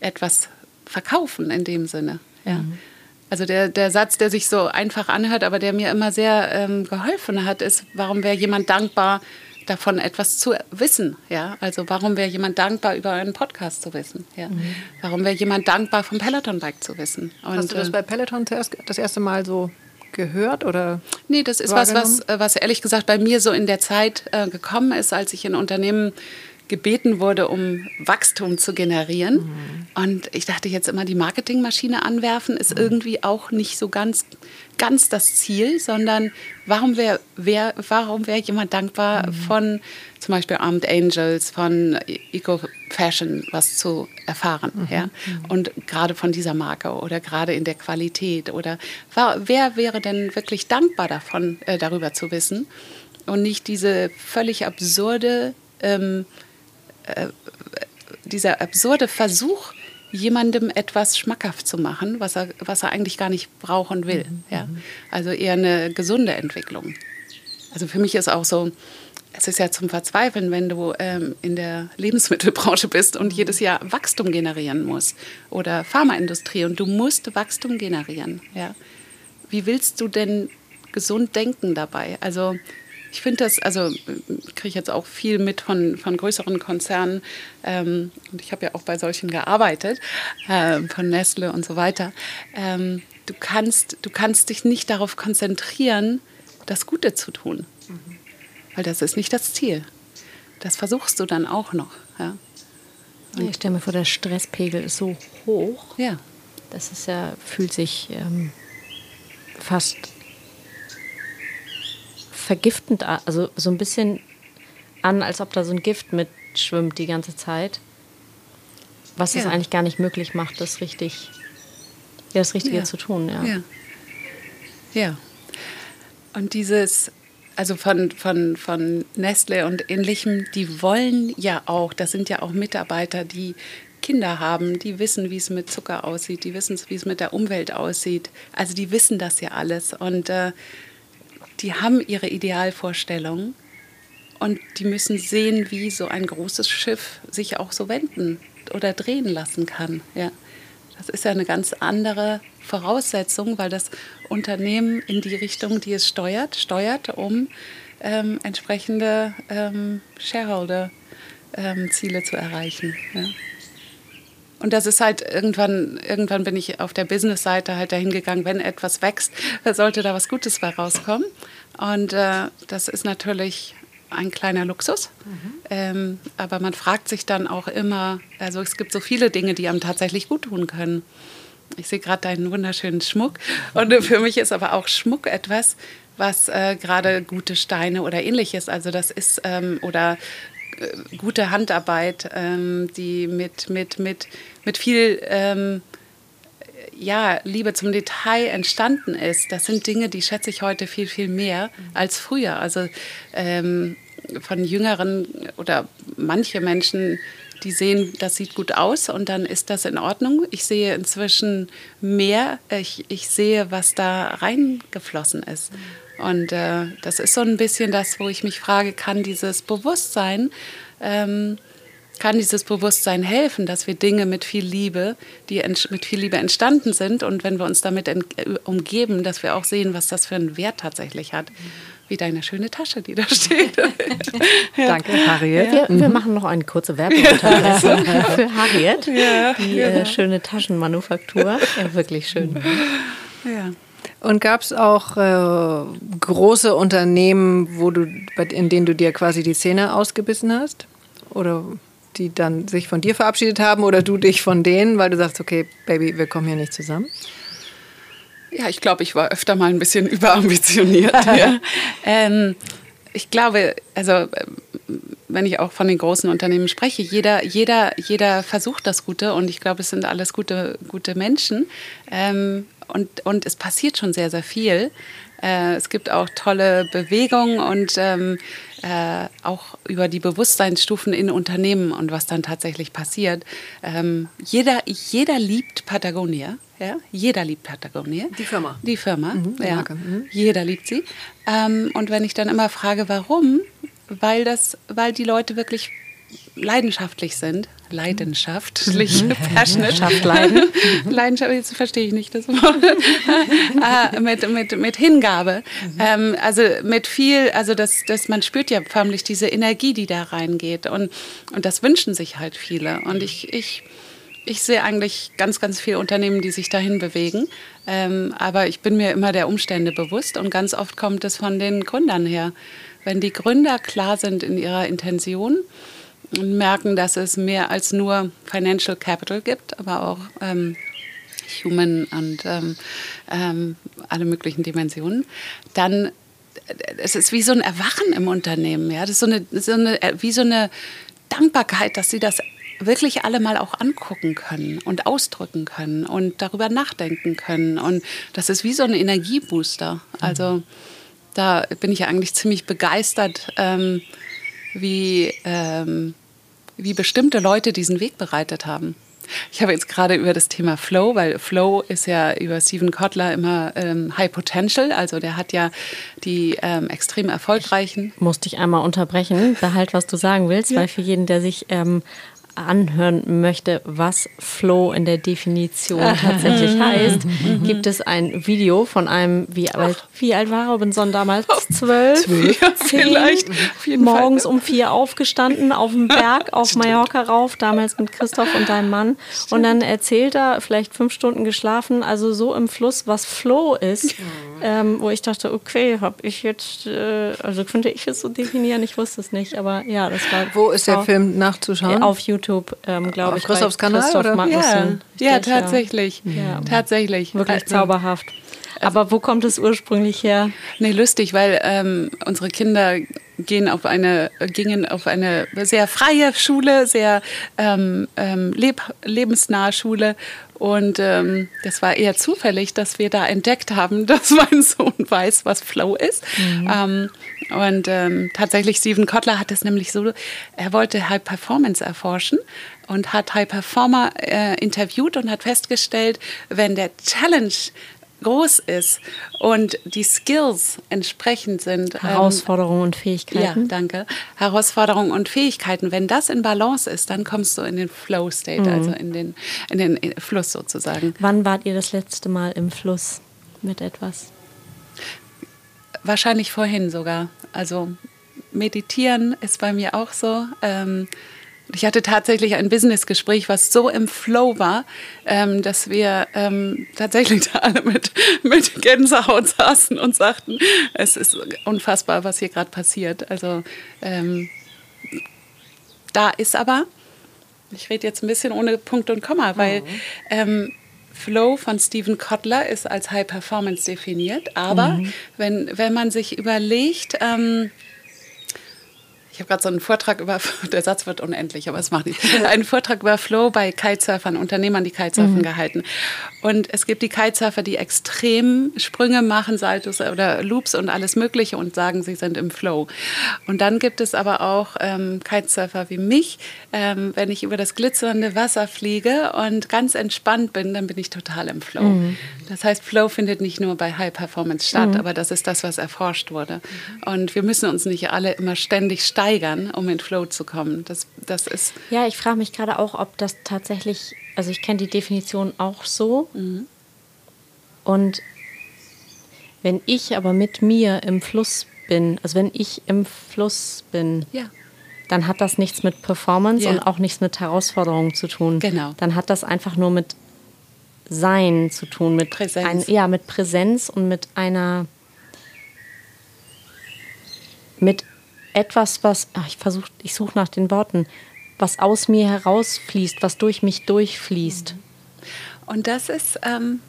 etwas verkaufen in dem Sinne. Ja. Mhm. Also der, der Satz, der sich so einfach anhört, aber der mir immer sehr ähm, geholfen hat, ist, warum wäre jemand dankbar, davon etwas zu wissen? Ja? Also warum wäre jemand dankbar, über einen Podcast zu wissen? Ja? Mhm. Warum wäre jemand dankbar, vom Peloton-Bike zu wissen? Und, Hast du das äh, bei Peloton zuerst, das erste Mal so gehört oder? Nee, das ist was, was, was ehrlich gesagt bei mir so in der Zeit äh, gekommen ist, als ich in Unternehmen gebeten wurde, um Wachstum zu generieren. Mhm. Und ich dachte jetzt immer, die Marketingmaschine anwerfen ist mhm. irgendwie auch nicht so ganz, ganz das Ziel, sondern warum wäre wär, warum wär jemand dankbar mhm. von zum Beispiel Armed Angels, von Eco Fashion was zu erfahren. Mhm. Ja? Mhm. Und gerade von dieser Marke oder gerade in der Qualität oder wer wäre denn wirklich dankbar davon, äh, darüber zu wissen? Und nicht diese völlig absurde ähm, äh, dieser absurde Versuch, jemandem etwas schmackhaft zu machen, was er, was er eigentlich gar nicht brauchen will. Mhm. Ja? Also eher eine gesunde Entwicklung. Also für mich ist auch so, es ist ja zum Verzweifeln, wenn du ähm, in der Lebensmittelbranche bist und jedes Jahr Wachstum generieren musst oder Pharmaindustrie und du musst Wachstum generieren. Ja? Wie willst du denn gesund denken dabei? Also ich finde das, also kriege ich jetzt auch viel mit von, von größeren Konzernen ähm, und ich habe ja auch bei solchen gearbeitet, äh, von Nestle und so weiter. Ähm, du, kannst, du kannst dich nicht darauf konzentrieren, das Gute zu tun, mhm. weil das ist nicht das Ziel. Das versuchst du dann auch noch. Ja. Ja, ich stelle mir vor, der Stresspegel ist so hoch. Ja. Das ist ja, fühlt sich ähm, fast vergiftend, also so ein bisschen an, als ob da so ein Gift mitschwimmt die ganze Zeit. Was ja. es eigentlich gar nicht möglich macht, das richtig, ja, das Richtige ja. zu tun. Ja. ja. Ja. Und dieses, also von, von, von Nestle und ähnlichem, die wollen ja auch, das sind ja auch Mitarbeiter, die Kinder haben, die wissen, wie es mit Zucker aussieht, die wissen, wie es mit der Umwelt aussieht. Also die wissen das ja alles. Und äh, die haben ihre Idealvorstellungen und die müssen sehen, wie so ein großes Schiff sich auch so wenden oder drehen lassen kann. Ja. Das ist ja eine ganz andere Voraussetzung, weil das Unternehmen in die Richtung, die es steuert, steuert, um ähm, entsprechende ähm, Shareholder-Ziele ähm, zu erreichen. Ja. Und das ist halt irgendwann, irgendwann bin ich auf der Business-Seite halt dahin gegangen, wenn etwas wächst, sollte da was Gutes bei rauskommen. Und äh, das ist natürlich ein kleiner Luxus. Mhm. Ähm, aber man fragt sich dann auch immer, also es gibt so viele Dinge, die einem tatsächlich gut tun können. Ich sehe gerade deinen wunderschönen Schmuck. Und [laughs] für mich ist aber auch Schmuck etwas, was äh, gerade gute Steine oder ähnliches, also das ist, ähm, oder gute Handarbeit, ähm, die mit, mit, mit, mit viel ähm, ja, Liebe zum Detail entstanden ist, das sind Dinge, die schätze ich heute viel, viel mehr als früher. Also ähm, von jüngeren oder manche Menschen, die sehen, das sieht gut aus und dann ist das in Ordnung. Ich sehe inzwischen mehr, ich, ich sehe, was da reingeflossen ist. Und äh, das ist so ein bisschen das, wo ich mich frage, kann dieses Bewusstsein ähm, kann dieses Bewusstsein helfen, dass wir Dinge mit viel Liebe, die mit viel Liebe entstanden sind und wenn wir uns damit äh, umgeben, dass wir auch sehen, was das für einen Wert tatsächlich hat. Wie deine schöne Tasche, die da steht. [laughs] ja. Danke, Harriet. Wir, wir, machen noch eine kurze Werbung [laughs] für Harriet, ja, die äh, schöne Taschenmanufaktur. Ja, wirklich schön. Ja. Und gab es auch äh, große Unternehmen, wo du, in denen du dir quasi die Zähne ausgebissen hast? Oder die dann sich von dir verabschiedet haben oder du dich von denen, weil du sagst, okay, Baby, wir kommen hier nicht zusammen? Ja, ich glaube, ich war öfter mal ein bisschen [laughs] überambitioniert. ja. [laughs] ähm, ich glaube, also wenn ich auch von den großen Unternehmen spreche, jeder, jeder, jeder versucht das Gute und ich glaube, es sind alles gute, gute Menschen. Ähm, und, und es passiert schon sehr, sehr viel. Äh, es gibt auch tolle Bewegungen und ähm, äh, auch über die Bewusstseinsstufen in Unternehmen und was dann tatsächlich passiert. Ähm, jeder, jeder liebt Patagonia. Ja? Jeder liebt Patagonia. Die Firma. Die Firma, mhm, die ja. Mhm. Jeder liebt sie. Ähm, und wenn ich dann immer frage, warum, weil, das, weil die Leute wirklich leidenschaftlich sind. Leidenschaftlich, mhm. [laughs] passionate. Leiden. Leidenschaft, jetzt verstehe ich nicht das Wort. [laughs] ah, mit, mit, mit Hingabe. Mhm. Ähm, also mit viel, also das, das, man spürt ja förmlich diese Energie, die da reingeht. Und, und das wünschen sich halt viele. Und ich, ich, ich sehe eigentlich ganz, ganz viele Unternehmen, die sich dahin bewegen. Ähm, aber ich bin mir immer der Umstände bewusst und ganz oft kommt es von den Gründern her. Wenn die Gründer klar sind in ihrer Intention, und merken, dass es mehr als nur Financial Capital gibt, aber auch ähm, Human und ähm, ähm, alle möglichen Dimensionen, dann äh, es ist wie so ein Erwachen im Unternehmen. Ja? Das ist so eine, so eine, äh, wie so eine Dankbarkeit, dass sie das wirklich alle mal auch angucken können und ausdrücken können und darüber nachdenken können. Und das ist wie so ein Energiebooster. Also da bin ich eigentlich ziemlich begeistert, ähm, wie, ähm, wie bestimmte Leute diesen Weg bereitet haben. Ich habe jetzt gerade über das Thema Flow, weil Flow ist ja über Steven Kotler immer ähm, High Potential, also der hat ja die ähm, extrem erfolgreichen. Ich muss dich einmal unterbrechen, behalt, was du sagen willst, ja. weil für jeden, der sich ähm, anhören möchte, was Flow in der Definition [laughs] tatsächlich heißt, mhm. gibt es ein Video von einem, wie alt, wie alt war Robinson damals? Zwölf? Zwölf? Vielleicht. Morgens um vier aufgestanden, auf dem Berg, auf Mallorca rauf, damals mit Christoph und deinem Mann. Und dann erzählt er, vielleicht fünf Stunden geschlafen, also so im Fluss, was Flow ist, ähm, wo ich dachte, okay, habe ich jetzt, äh, also könnte ich es so definieren, ich wusste es nicht, aber ja, das war. Wo ist der Film nachzuschauen? Auf YouTube. YouTube, ähm, glaube ich. Christophs Kanal? Christoph oder? Magnussen. Ja, ja tatsächlich. Ja. Tatsächlich. Wirklich also, zauberhaft. Aber wo kommt es ursprünglich her? Nee, lustig, weil ähm, unsere Kinder gehen auf eine, gingen auf eine sehr freie Schule, sehr ähm, ähm leb, lebensnahe Schule. Und ähm, das war eher zufällig, dass wir da entdeckt haben, [laughs] dass mein Sohn weiß, was Flow ist. Mhm. Ähm, und ähm, tatsächlich, Steven Kotler hat es nämlich so, er wollte High Performance erforschen und hat High Performer äh, interviewt und hat festgestellt, wenn der Challenge groß ist und die Skills entsprechend sind. Herausforderungen ähm, und Fähigkeiten. Ja, danke. Herausforderungen und Fähigkeiten. Wenn das in Balance ist, dann kommst du in den Flow-State, mhm. also in den, in den Fluss sozusagen. Wann wart ihr das letzte Mal im Fluss mit etwas? Wahrscheinlich vorhin sogar. Also meditieren ist bei mir auch so. Ähm, ich hatte tatsächlich ein Businessgespräch, was so im Flow war, ähm, dass wir ähm, tatsächlich [laughs] da alle mit, mit Gänsehaut saßen und sagten, es ist unfassbar, was hier gerade passiert. Also ähm, da ist aber, ich rede jetzt ein bisschen ohne Punkt und Komma, weil mhm. ähm, Flow von Stephen Kotler ist als High Performance definiert. Aber mhm. wenn, wenn man sich überlegt, ähm, ich habe gerade so einen Vortrag über, [laughs] der Satz wird unendlich, aber es macht nichts, einen Vortrag über Flow bei Kitesurfern, Unternehmern, die Kitesurfen mhm. gehalten. Und es gibt die Kitesurfer, die extrem Sprünge machen, Saltos oder Loops und alles Mögliche und sagen, sie sind im Flow. Und dann gibt es aber auch ähm, Kitesurfer wie mich. Ähm, wenn ich über das glitzernde Wasser fliege und ganz entspannt bin, dann bin ich total im Flow. Mhm. Das heißt, Flow findet nicht nur bei High Performance statt, mhm. aber das ist das, was erforscht wurde. Und wir müssen uns nicht alle immer ständig steigern, um in Flow zu kommen. Das, das ist ja, ich frage mich gerade auch, ob das tatsächlich, also ich kenne die Definition auch so. Mhm. Und wenn ich aber mit mir im Fluss bin, also wenn ich im Fluss bin, ja. dann hat das nichts mit Performance ja. und auch nichts mit Herausforderungen zu tun. Genau. Dann hat das einfach nur mit Sein zu tun, mit Präsenz. Ein, ja, mit Präsenz und mit einer mit etwas, was ach, ich versuche, ich suche nach den Worten, was aus mir herausfließt, was durch mich durchfließt. Und das ist, ähm,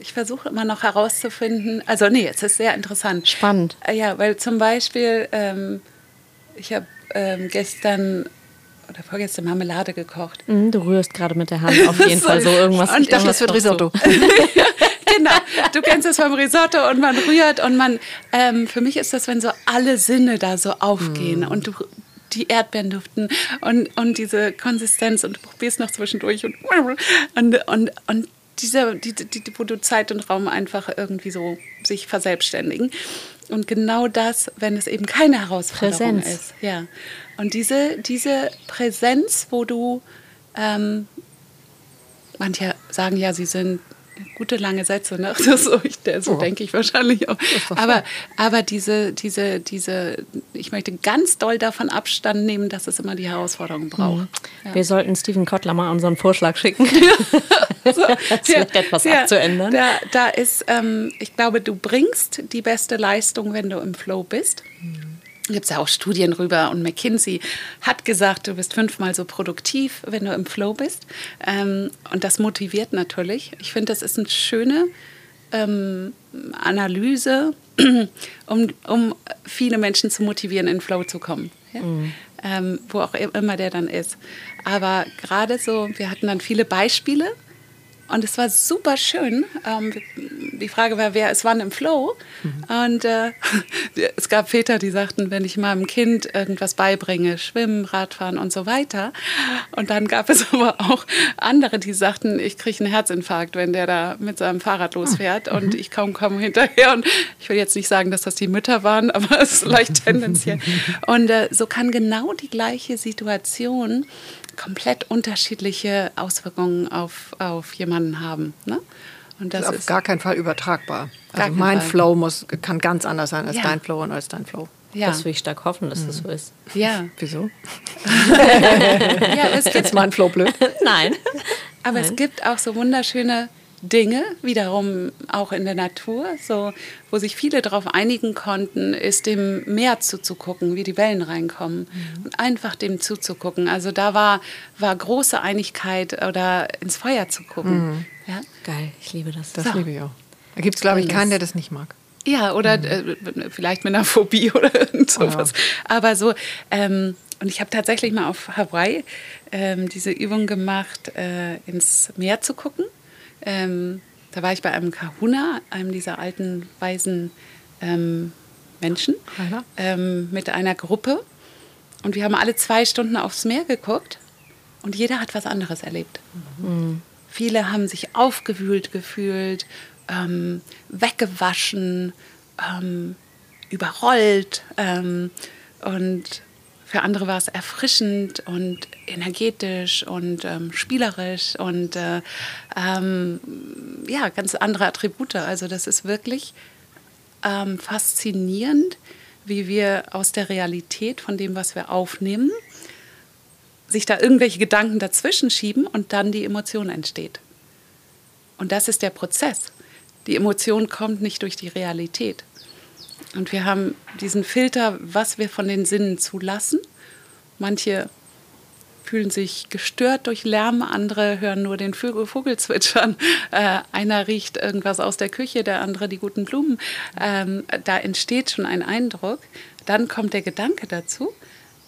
ich versuche immer noch herauszufinden, also nee, es ist sehr interessant. Spannend. Äh, ja, weil zum Beispiel, ähm, ich habe ähm, gestern oder vorgestern Marmelade gekocht. Mm, du rührst gerade mit der Hand auf jeden [laughs] Fall so irgendwas. Und ich dachte, das wird Risotto. [laughs] [laughs] genau, du kennst es vom Risotto und man rührt und man, ähm, für mich ist das, wenn so alle Sinne da so aufgehen mm. und du die Erdbeeren duften und, und diese Konsistenz und du probierst noch zwischendurch und, und, und, und diese, die, die, wo du Zeit und Raum einfach irgendwie so sich verselbstständigen. Und genau das, wenn es eben keine Herausforderung Präsenz. ist. Ja. Und diese, diese Präsenz, wo du, ähm, manche sagen ja, sie sind gute lange Sätze, ne? [laughs] so, ich, so oh. denke ich wahrscheinlich auch. Aber, aber diese, diese, diese, ich möchte ganz doll davon Abstand nehmen, dass es immer die Herausforderung braucht. Mhm. Ja. Wir sollten Stephen Kotler mal unseren Vorschlag schicken. [laughs] [laughs] so, ja, etwas ja, abzuändern. Da, da ist, ähm, ich glaube, du bringst die beste Leistung, wenn du im Flow bist. Mhm gibt es ja auch Studien rüber und McKinsey hat gesagt, du bist fünfmal so produktiv, wenn du im Flow bist. Ähm, und das motiviert natürlich. Ich finde, das ist eine schöne ähm, Analyse, [clears throat] um, um viele Menschen zu motivieren, in Flow zu kommen. Ja? Mhm. Ähm, wo auch immer der dann ist. Aber gerade so, wir hatten dann viele Beispiele und es war super schön. Ähm, die Frage war, wer ist wann im Flow? Mhm. Und äh, [laughs] es gab Väter, die sagten, wenn ich meinem Kind irgendwas beibringe, Schwimmen, Radfahren und so weiter. Und dann gab es [laughs] aber auch andere, die sagten, ich kriege einen Herzinfarkt, wenn der da mit seinem Fahrrad losfährt mhm. und ich kaum komme hinterher. Und ich will jetzt nicht sagen, dass das die Mütter waren, [laughs] aber es ist vielleicht tendenziell. Und äh, so kann genau die gleiche Situation komplett unterschiedliche Auswirkungen auf, auf jemanden haben. Ne? Und das, das ist auf gar keinen Fall übertragbar. Also mein Fall. Flow muss, kann ganz anders sein als ja. dein Flow und als dein Flow. Ja. Das will ich stark hoffen, dass mhm. das so ist. Ja. Wieso? [laughs] ja, es gibt jetzt mein Flow blöd. [laughs] Nein. Aber Nein. es gibt auch so wunderschöne Dinge, wiederum auch in der Natur, so, wo sich viele darauf einigen konnten, ist dem Meer zuzugucken, wie die Wellen reinkommen mhm. und einfach dem zuzugucken. Also da war, war große Einigkeit oder ins Feuer zu gucken. Mhm. Ja? Geil, ich liebe das. Das so. liebe ich auch. Da gibt es, glaube ich, keinen, der das nicht mag. Ja, oder mhm. äh, vielleicht mit einer Phobie [laughs] oder sowas. Oh ja. Aber so, ähm, und ich habe tatsächlich mal auf Hawaii ähm, diese Übung gemacht, äh, ins Meer zu gucken. Ähm, da war ich bei einem Kahuna, einem dieser alten, weisen ähm, Menschen, ähm, mit einer Gruppe. Und wir haben alle zwei Stunden aufs Meer geguckt und jeder hat was anderes erlebt. Mhm. Viele haben sich aufgewühlt gefühlt, ähm, weggewaschen, ähm, überrollt. Ähm, und für andere war es erfrischend und energetisch und ähm, spielerisch und äh, ähm, ja, ganz andere Attribute. Also das ist wirklich ähm, faszinierend, wie wir aus der Realität von dem, was wir aufnehmen, sich da irgendwelche Gedanken dazwischen schieben und dann die Emotion entsteht. Und das ist der Prozess. Die Emotion kommt nicht durch die Realität. Und wir haben diesen Filter, was wir von den Sinnen zulassen. Manche fühlen sich gestört durch Lärm, andere hören nur den Vögel, Vogel zwitschern. [laughs] Äh, einer riecht irgendwas aus der Küche, der andere die guten Blumen. Ähm, da entsteht schon ein Eindruck. Dann kommt der Gedanke dazu.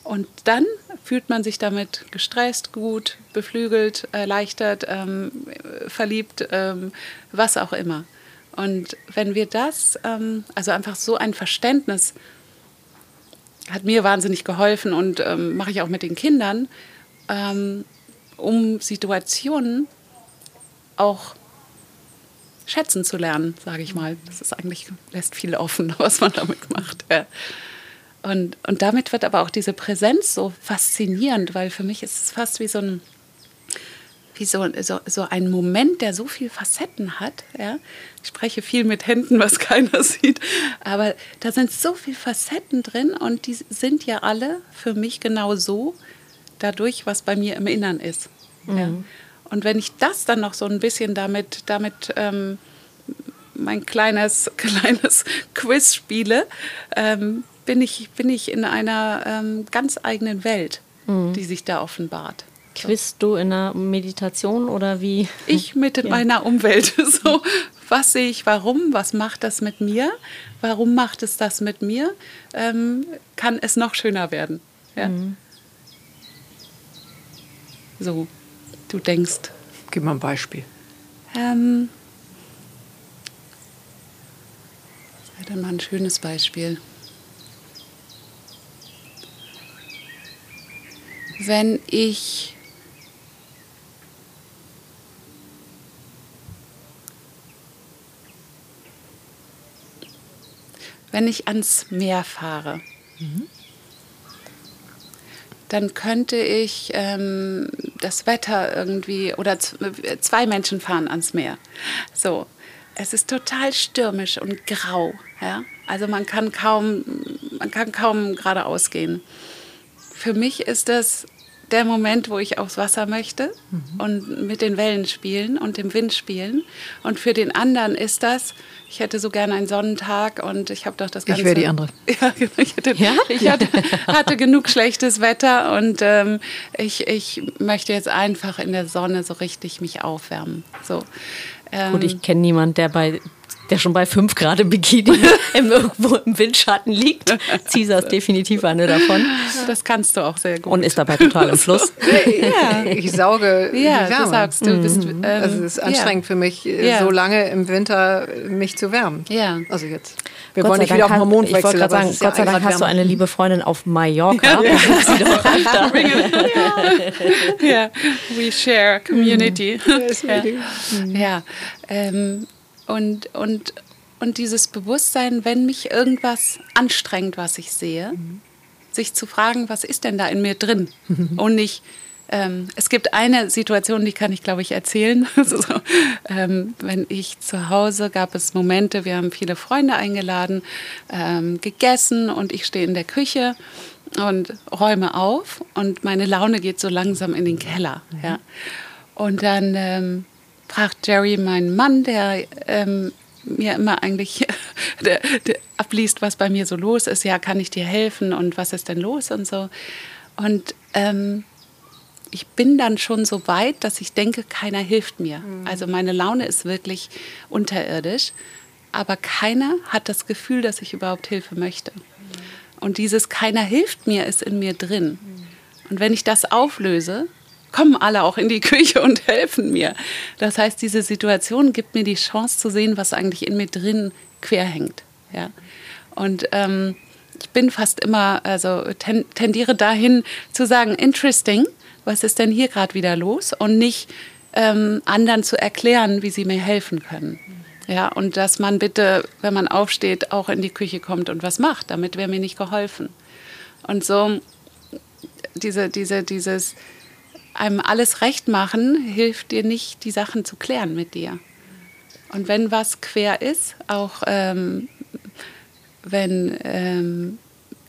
Und dann fühlt man sich damit gestresst, gut, beflügelt, erleichtert, ähm, verliebt, ähm, was auch immer. Und wenn wir das, ähm, also einfach so ein Verständnis, hat mir wahnsinnig geholfen und ähm, mache ich auch mit den Kindern, ähm, um Situationen auch schätzen zu lernen, sage ich mal. Das ist eigentlich, lässt viel offen, [laughs] was man damit macht. Ja. Und, und damit wird aber auch diese Präsenz so faszinierend, weil für mich ist es fast wie so ein, wie so, so, so ein Moment, der so viele Facetten hat. Ja? Ich spreche viel mit Händen, was keiner [laughs] sieht, aber da sind so viele Facetten drin und die sind ja alle für mich genau so, dadurch, was bei mir im Innern ist. Mhm. Ja. Und wenn ich das dann noch so ein bisschen damit, damit ähm, mein kleines, [laughs] kleines Quiz spiele, ähm, bin, ich, bin ich in einer ähm, ganz eigenen Welt, mhm. die sich da offenbart. Quiz du in einer Meditation oder wie? Ich mit ja. meiner Umwelt. [laughs] So, was sehe ich, warum, was macht das mit mir, warum macht es das mit mir, ähm, kann es noch schöner werden. Ja. Mhm. So, du denkst. Gib mal ein Beispiel. Ähm, wäre denn mal ein schönes Beispiel? Wenn ich wenn ich ans Meer fahre. Dann könnte ich ähm, das Wetter irgendwie oder zwei Menschen fahren ans Meer. So, es ist total stürmisch und grau. Ja? Also man kann kaum, man kann kaum geradeaus gehen. Für mich ist das der Moment, wo ich aufs Wasser möchte mhm. und mit den Wellen spielen und dem Wind spielen. Und für den anderen ist das, ich hätte so gerne einen Sonnentag und ich habe doch das Ganze. Ich wäre die andere. [laughs] Ja, genau. Ich, hätte, ja? ich hatte, [laughs] hatte, genug schlechtes Wetter und ähm, ich, ich möchte jetzt einfach in der Sonne so richtig mich aufwärmen. So. Ähm, Gut, ich kenne niemanden, der bei der schon bei 5 Grad im Bikini im, irgendwo im Windschatten liegt. Caesar ist definitiv eine davon. Das kannst du auch sehr gut. Und ist dabei total im Fluss. [laughs] ja, ich sauge ja, die Wärme. Du sagst, du bist, mhm. ähm, also es ist anstrengend ja. für mich, äh, ja. so lange im Winter mich zu wärmen. Ja. Also jetzt. Wir Gott wollen nicht wieder auf Hormonwechsel. Ich wollte gerade sagen, Gott sei Dank hast du eine liebe Freundin auf Mallorca. Ja. [laughs] Sie doch [laughs] ja. We share community. Mhm. Ja. Ähm, und, und, und dieses Bewusstsein, wenn mich irgendwas anstrengt, was ich sehe, mhm. sich zu fragen, was ist denn da in mir drin? [laughs] und nicht, ähm, es gibt eine Situation, die kann ich, glaube ich, erzählen. [laughs] so, ähm, wenn ich zu Hause gab es Momente, wir haben viele Freunde eingeladen, ähm, gegessen und ich stehe in der Küche und räume auf und meine Laune geht so langsam in den Keller. Mhm. Ja. Und dann fragt Jerry meinen Mann, der ähm, mir immer eigentlich [laughs] der, der abliest, was bei mir so los ist. Ja, kann ich dir helfen und was ist denn los und so. Und ähm, ich bin dann schon so weit, dass ich denke, keiner hilft mir. Mhm. Also meine Laune ist wirklich unterirdisch, aber keiner hat das Gefühl, dass ich überhaupt Hilfe möchte. Mhm. Und dieses keiner hilft mir ist in mir drin. Mhm. Und wenn ich das auflöse, kommen alle auch in die Küche und [laughs] helfen mir. Das heißt, diese Situation gibt mir die Chance zu sehen, was eigentlich in mir drin quer hängt. Ja? Und ähm, ich bin fast immer, also tendiere dahin zu sagen, interesting, was ist denn hier gerade wieder los? Und nicht ähm, anderen zu erklären, wie sie mir helfen können. Ja, und dass man bitte, wenn man aufsteht, auch in die Küche kommt und was macht. Damit wäre mir nicht geholfen. Und so diese, diese, dieses einem alles recht machen, hilft dir nicht, die Sachen zu klären mit dir. Und wenn was quer ist, auch ähm, wenn ähm,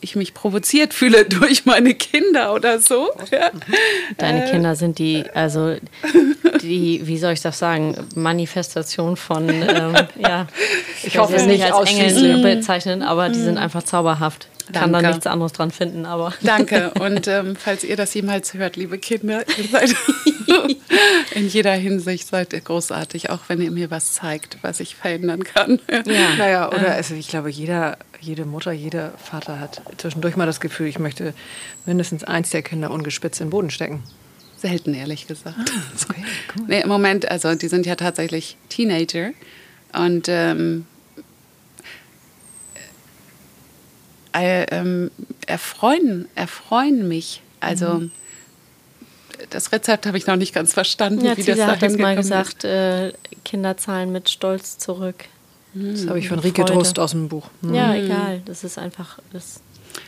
ich mich provoziert fühle [laughs] durch meine Kinder oder so. Ja. Deine äh. Kinder sind die, also die, wie soll ich das sagen, Manifestation von, ähm, ja, ich, hoffe es nicht als Engel bezeichnen, aber die sind einfach zauberhaft. Danke. Kann da nichts anderes dran finden, aber. [laughs] Danke. Und ähm, falls ihr das jemals hört, liebe Kinder, [laughs] ihr seid [laughs] in jeder Hinsicht seid ihr großartig, auch wenn ihr mir was zeigt, was ich verändern kann. Ja, naja, oder also ich glaube, jeder, jede Mutter, jeder Vater hat zwischendurch mal das Gefühl, ich möchte mindestens eins der Kinder ungespitzt in den Boden stecken. Selten, ehrlich gesagt. Ah, okay, cool. nee, Im Moment, also die sind ja tatsächlich Teenager und ähm, äh, ähm, erfreuen, erfreuen mich. Also mhm. das Rezept habe ich noch nicht ganz verstanden. Ja, wie Cesar das hat das mal gesagt, äh, Kinder zahlen mit Stolz zurück. Das habe ich von Rike Trost aus dem Buch. Mhm. Ja, egal. Das ist einfach. Das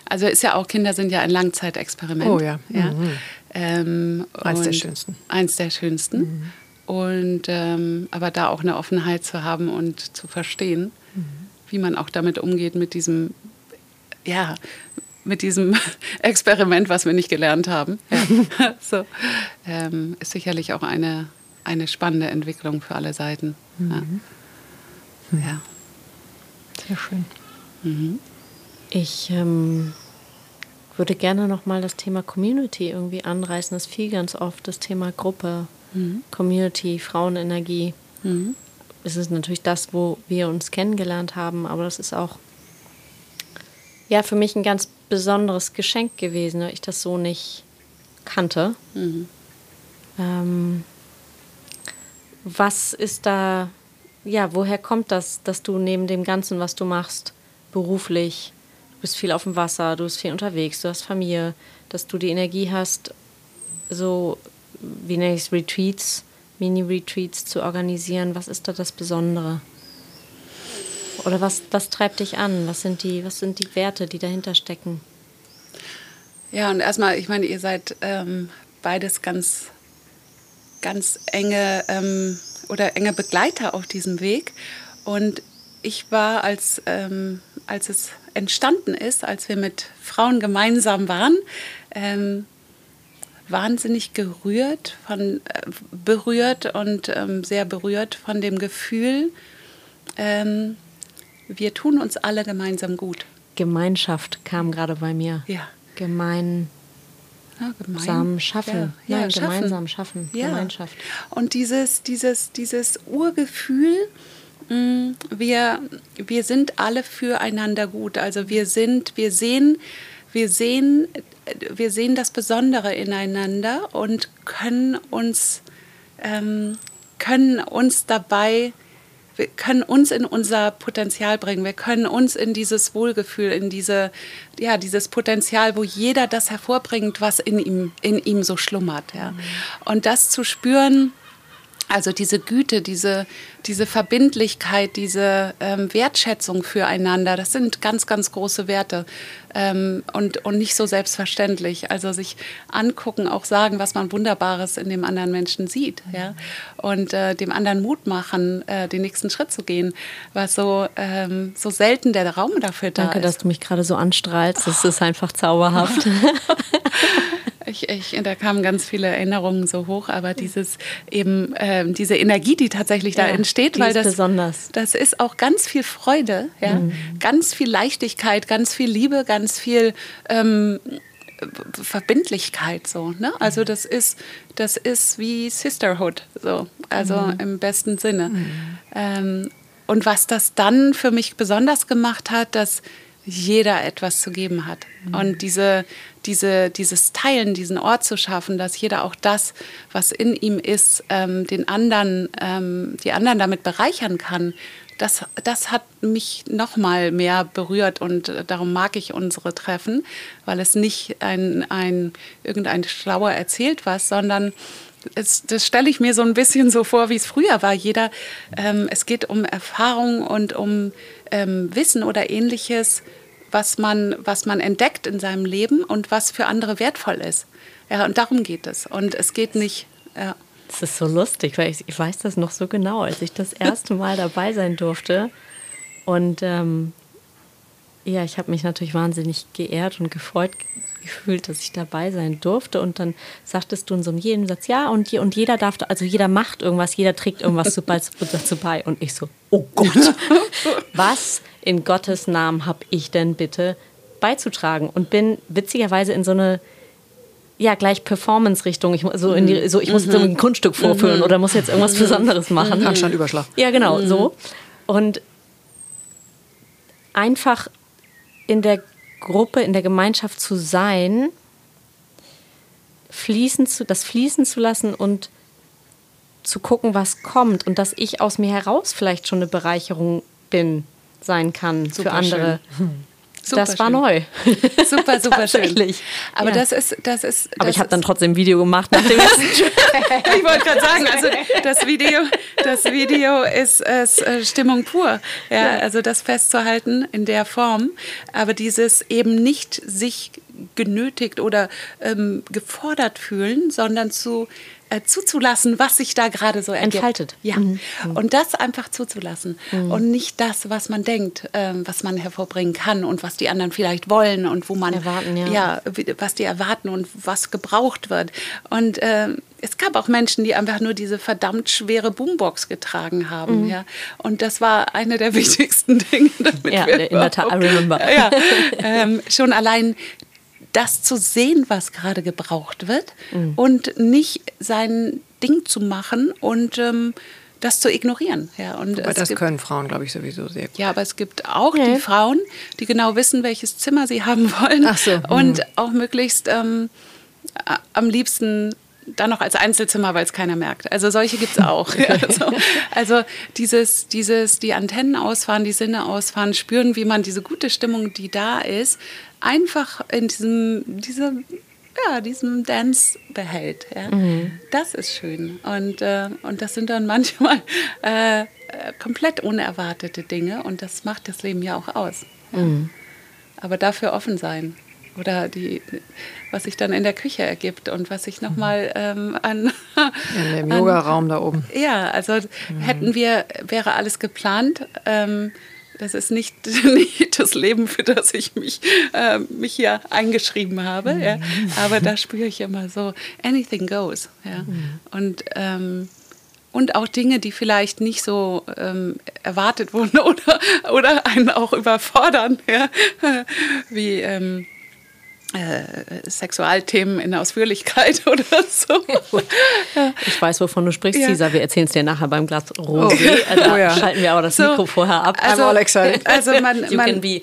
also ist ja auch, Kinder sind ja ein Langzeitexperiment. Oh ja. ja. Mhm. Ähm, eins der schönsten. Eins der schönsten. Mhm. Und ähm, aber da auch eine Offenheit zu haben und zu verstehen, mhm. wie man auch damit umgeht, mit diesem ja, mit diesem [laughs] Experiment, was wir nicht gelernt haben. Ja. [laughs] so, ähm, ist sicherlich auch eine, eine spannende Entwicklung für alle Seiten. Mhm. Ja. ja. Sehr schön. Mhm. Ich ähm, würde gerne noch mal das Thema Community irgendwie anreißen. Das fiel ganz oft das Thema Gruppe, mhm. Community, Frauenenergie. Mhm. Es ist natürlich das, wo wir uns kennengelernt haben, aber das ist auch ja für mich ein ganz besonderes Geschenk gewesen, weil ich das so nicht kannte. Mhm. Ähm, was ist da, ja, woher kommt das, dass du neben dem Ganzen, was du machst, beruflich, du bist viel auf dem Wasser, du bist viel unterwegs, du hast Familie, dass du die Energie hast, so, wie nenne ich es, Retreats, Mini-Retreats zu organisieren? Was ist da das Besondere? Oder was, was treibt dich an? Was sind, die, was sind die Werte, die dahinter stecken? Ja, und erstmal, ich meine, ihr seid ähm, beides ganz, ganz enge ähm, oder enge Begleiter auf diesem Weg. Und ich war, als, ähm, als es entstanden ist, als wir mit Frauen gemeinsam waren, ähm, wahnsinnig gerührt, von, äh, berührt und ähm, sehr berührt von dem Gefühl, ähm, wir tun uns alle gemeinsam gut. Gemeinschaft kam gerade bei mir. Ja. Gemein. Ja, gemeinsam schaffen. Ja, Nein, schaffen. gemeinsam schaffen. Ja. Gemeinschaft. Und dieses, dieses, dieses Urgefühl, mm, wir, wir sind alle füreinander gut. Also wir sind, wir sehen, wir sehen, wir sehen das Besondere ineinander und können uns, ähm, können uns dabei wir können uns in unser Potenzial bringen. Wir können uns in dieses Wohlgefühl, in diese, ja, dieses Potenzial, wo jeder das hervorbringt, was in ihm, in ihm so schlummert. Ja. Mhm. Und das zu spüren, also diese Güte, diese, diese Verbindlichkeit, diese ähm, Wertschätzung füreinander, das sind ganz, ganz große Werte ähm, und, und nicht so selbstverständlich. Also sich angucken, auch sagen, was man Wunderbares in dem anderen Menschen sieht. Ja? Und äh, dem anderen Mut machen, äh, den nächsten Schritt zu gehen, was so, ähm, so selten der Raum dafür da Danke, ist. Danke, dass du mich gerade so anstrahlst. Das ist einfach zauberhaft. [laughs] [laughs] Ich, ich, da kamen ganz viele Erinnerungen so hoch, aber dieses eben äh, diese Energie, die tatsächlich da entsteht, weil das besonders. das ist auch ganz viel Freude, ja, mhm. ganz viel Leichtigkeit, ganz viel Liebe, ganz viel ähm, Verbindlichkeit so. Ne? Also mhm. das ist das ist wie Sisterhood so, also mhm. im besten Sinne. Mhm. Ähm, und was das dann für mich besonders gemacht hat, dass jeder etwas zu geben hat. Mhm. Und diese, diese, dieses Teilen, diesen Ort zu schaffen, dass jeder auch das, was in ihm ist, ähm, den anderen, ähm, die anderen damit bereichern kann, das, das hat mich noch mal mehr berührt und äh, darum mag ich unsere Treffen, weil es nicht ein, ein irgendein Schlauer erzählt was, sondern es, das stelle ich mir so ein bisschen so vor, wie es früher war. Jeder, ähm, es geht um Erfahrung und um ähm, Wissen oder ähnliches, was man, was man entdeckt in seinem Leben und was für andere wertvoll ist. Ja, und darum geht es. Und es geht nicht. Ja. Das ist so lustig, weil ich, ich weiß das noch so genau, als ich das erste Mal dabei sein durfte. Und ähm, ja, ich habe mich natürlich wahnsinnig geehrt und gefreut gefühlt, dass ich dabei sein durfte. Und dann sagtest du in so einem jeden Satz, ja, und, je, und jeder darf, also jeder macht irgendwas, jeder trägt irgendwas dazu bei. Und ich so, oh Gott, [laughs] was in Gottes Namen habe ich denn bitte beizutragen? Und bin witzigerweise in so eine ja, gleich Performance-Richtung. Ich, so in die, so, ich muss jetzt ein Kunststück vorführen oder muss jetzt irgendwas Besonderes machen. Anstand Überschlag. Ja, genau, so. Und einfach in der Gruppe, in der Gemeinschaft zu sein, fließen zu, das fließen zu lassen und zu gucken, was kommt und dass ich aus mir heraus vielleicht schon eine Bereicherung bin, sein kann Super für andere. Schön. Super das war schön. neu. Super, super [laughs] schön. Aber ja. das ist, das ist. Aber ich habe dann trotzdem ein Video gemacht nach dem ersten [laughs] Ich wollte gerade sagen, also das Video, das Video ist, ist äh, Stimmung pur. Ja, ja, also das festzuhalten in der Form, aber dieses eben nicht sich genötigt oder ähm, gefordert fühlen, sondern zu äh, zuzulassen, was sich da gerade so ergibt. Entfaltet. Ja. Mhm. Und das einfach zuzulassen. Mhm. Und nicht das, was man denkt, ähm, was man hervorbringen kann und was die anderen vielleicht wollen und wo man erwarten, ja. ja was die erwarten und was gebraucht wird. Und ähm, es gab auch Menschen, die einfach nur diese verdammt schwere Boombox getragen haben. Mhm. Ja. Und das war eine der [laughs] wichtigsten Dinge, damit ja, wir in der Tat, I remember. [laughs] Ja, [laughs] ähm, schon allein das zu sehen, was gerade gebraucht wird mhm. und nicht sein Ding zu machen und ähm, das zu ignorieren. Ja, und aber das gibt, können Frauen, glaube ich, sowieso sehr gut. Ja, aber es gibt auch okay. die Frauen, die genau wissen, welches Zimmer sie haben wollen so. und mhm. auch möglichst ähm, am liebsten dann noch als Einzelzimmer, weil es keiner merkt. Also solche gibt es auch. [laughs] [laughs] Also, also, dieses, dieses, die Antennen ausfahren, die Sinne ausfahren, spüren, wie man diese gute Stimmung, die da ist, einfach in diesem, diesem ja, diesem Dance behält. Ja. Mhm. Das ist schön. Und, äh, und das sind dann manchmal äh, komplett unerwartete Dinge und das macht das Leben ja auch aus. Ja. Mhm. Aber dafür offen sein. Oder die, was sich dann in der Küche ergibt und was sich nochmal ähm, an. In dem [laughs] Yoga-Raum da oben. Ja, also mhm. hätten wir, wäre alles geplant. Ähm, das ist nicht, [laughs] nicht das Leben, für das ich mich, äh, mich hier eingeschrieben habe. Mhm. Ja. Aber da [laughs] spüre ich immer so, anything goes. Ja. Mhm. Und, ähm, und auch Dinge, die vielleicht nicht so ähm, erwartet wurden oder, oder einen auch überfordern, ja. wie ähm, äh, Sexualthemen in Ausführlichkeit [laughs] oder so. Ja. Ich weiß, wovon du sprichst, ja. Cesar. Wir erzählen es dir nachher beim Glas Rosé. Oh. [laughs] Da oh ja. schalten wir aber das so, Mikro vorher ab. Also, I'm all excited. [laughs] Also man, man, äh,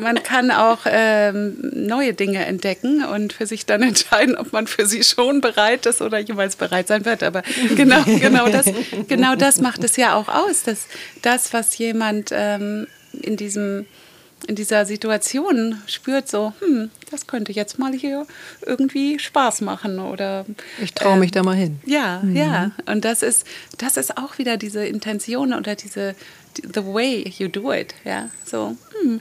man kann auch ähm, neue Dinge entdecken und für sich dann entscheiden, ob man für sie schon bereit ist oder jemals bereit sein wird. Aber genau, genau, das, genau das macht es ja auch aus, dass das, was jemand ähm, in diesem in dieser Situation spürt, so, hm, das könnte jetzt mal hier irgendwie Spaß machen oder ich traue mich da mal hin. Ja, mhm. ja. Und das ist, das ist auch wieder diese Intention oder diese the way you do it. Ja, so. Hm,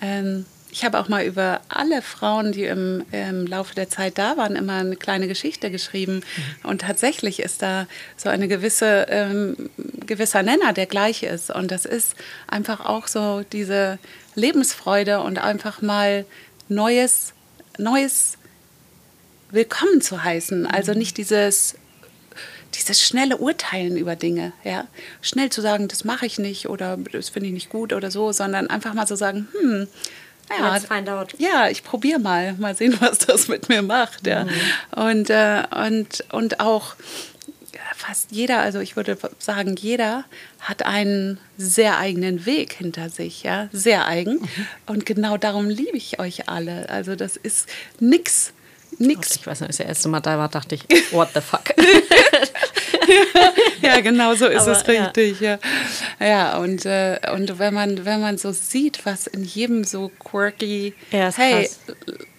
ähm, ich habe auch mal über alle Frauen, die im, im, Laufe der Zeit da waren, immer eine kleine Geschichte geschrieben. Mhm. Und tatsächlich ist da so eine gewisse ähm, gewisser Nenner, der gleich ist. Und das ist einfach auch so diese Lebensfreude und einfach mal Neues, Neues willkommen zu heißen. Also nicht dieses dieses schnelle Urteilen über Dinge, ja, schnell zu sagen, das mache ich nicht oder das finde ich nicht gut oder so, sondern einfach mal so sagen, hm, ja, Let's find out. ja, ich probiere mal, mal sehen, [laughs] was das mit mir macht, ja, mhm. und äh, und und auch fast jeder, also ich würde sagen, jeder hat einen sehr eigenen Weg hinter sich, ja, sehr eigen. Mhm. Und genau darum liebe ich euch alle. Also das ist nix, nix. Ich weiß nicht, als ich das erste Mal da war, dachte ich, [laughs] what the fuck? ja, genau so ist Aber, es richtig. Ja, ja. ja und, äh, und wenn, man, wenn man so sieht, was in jedem so quirky, ja, hey, krass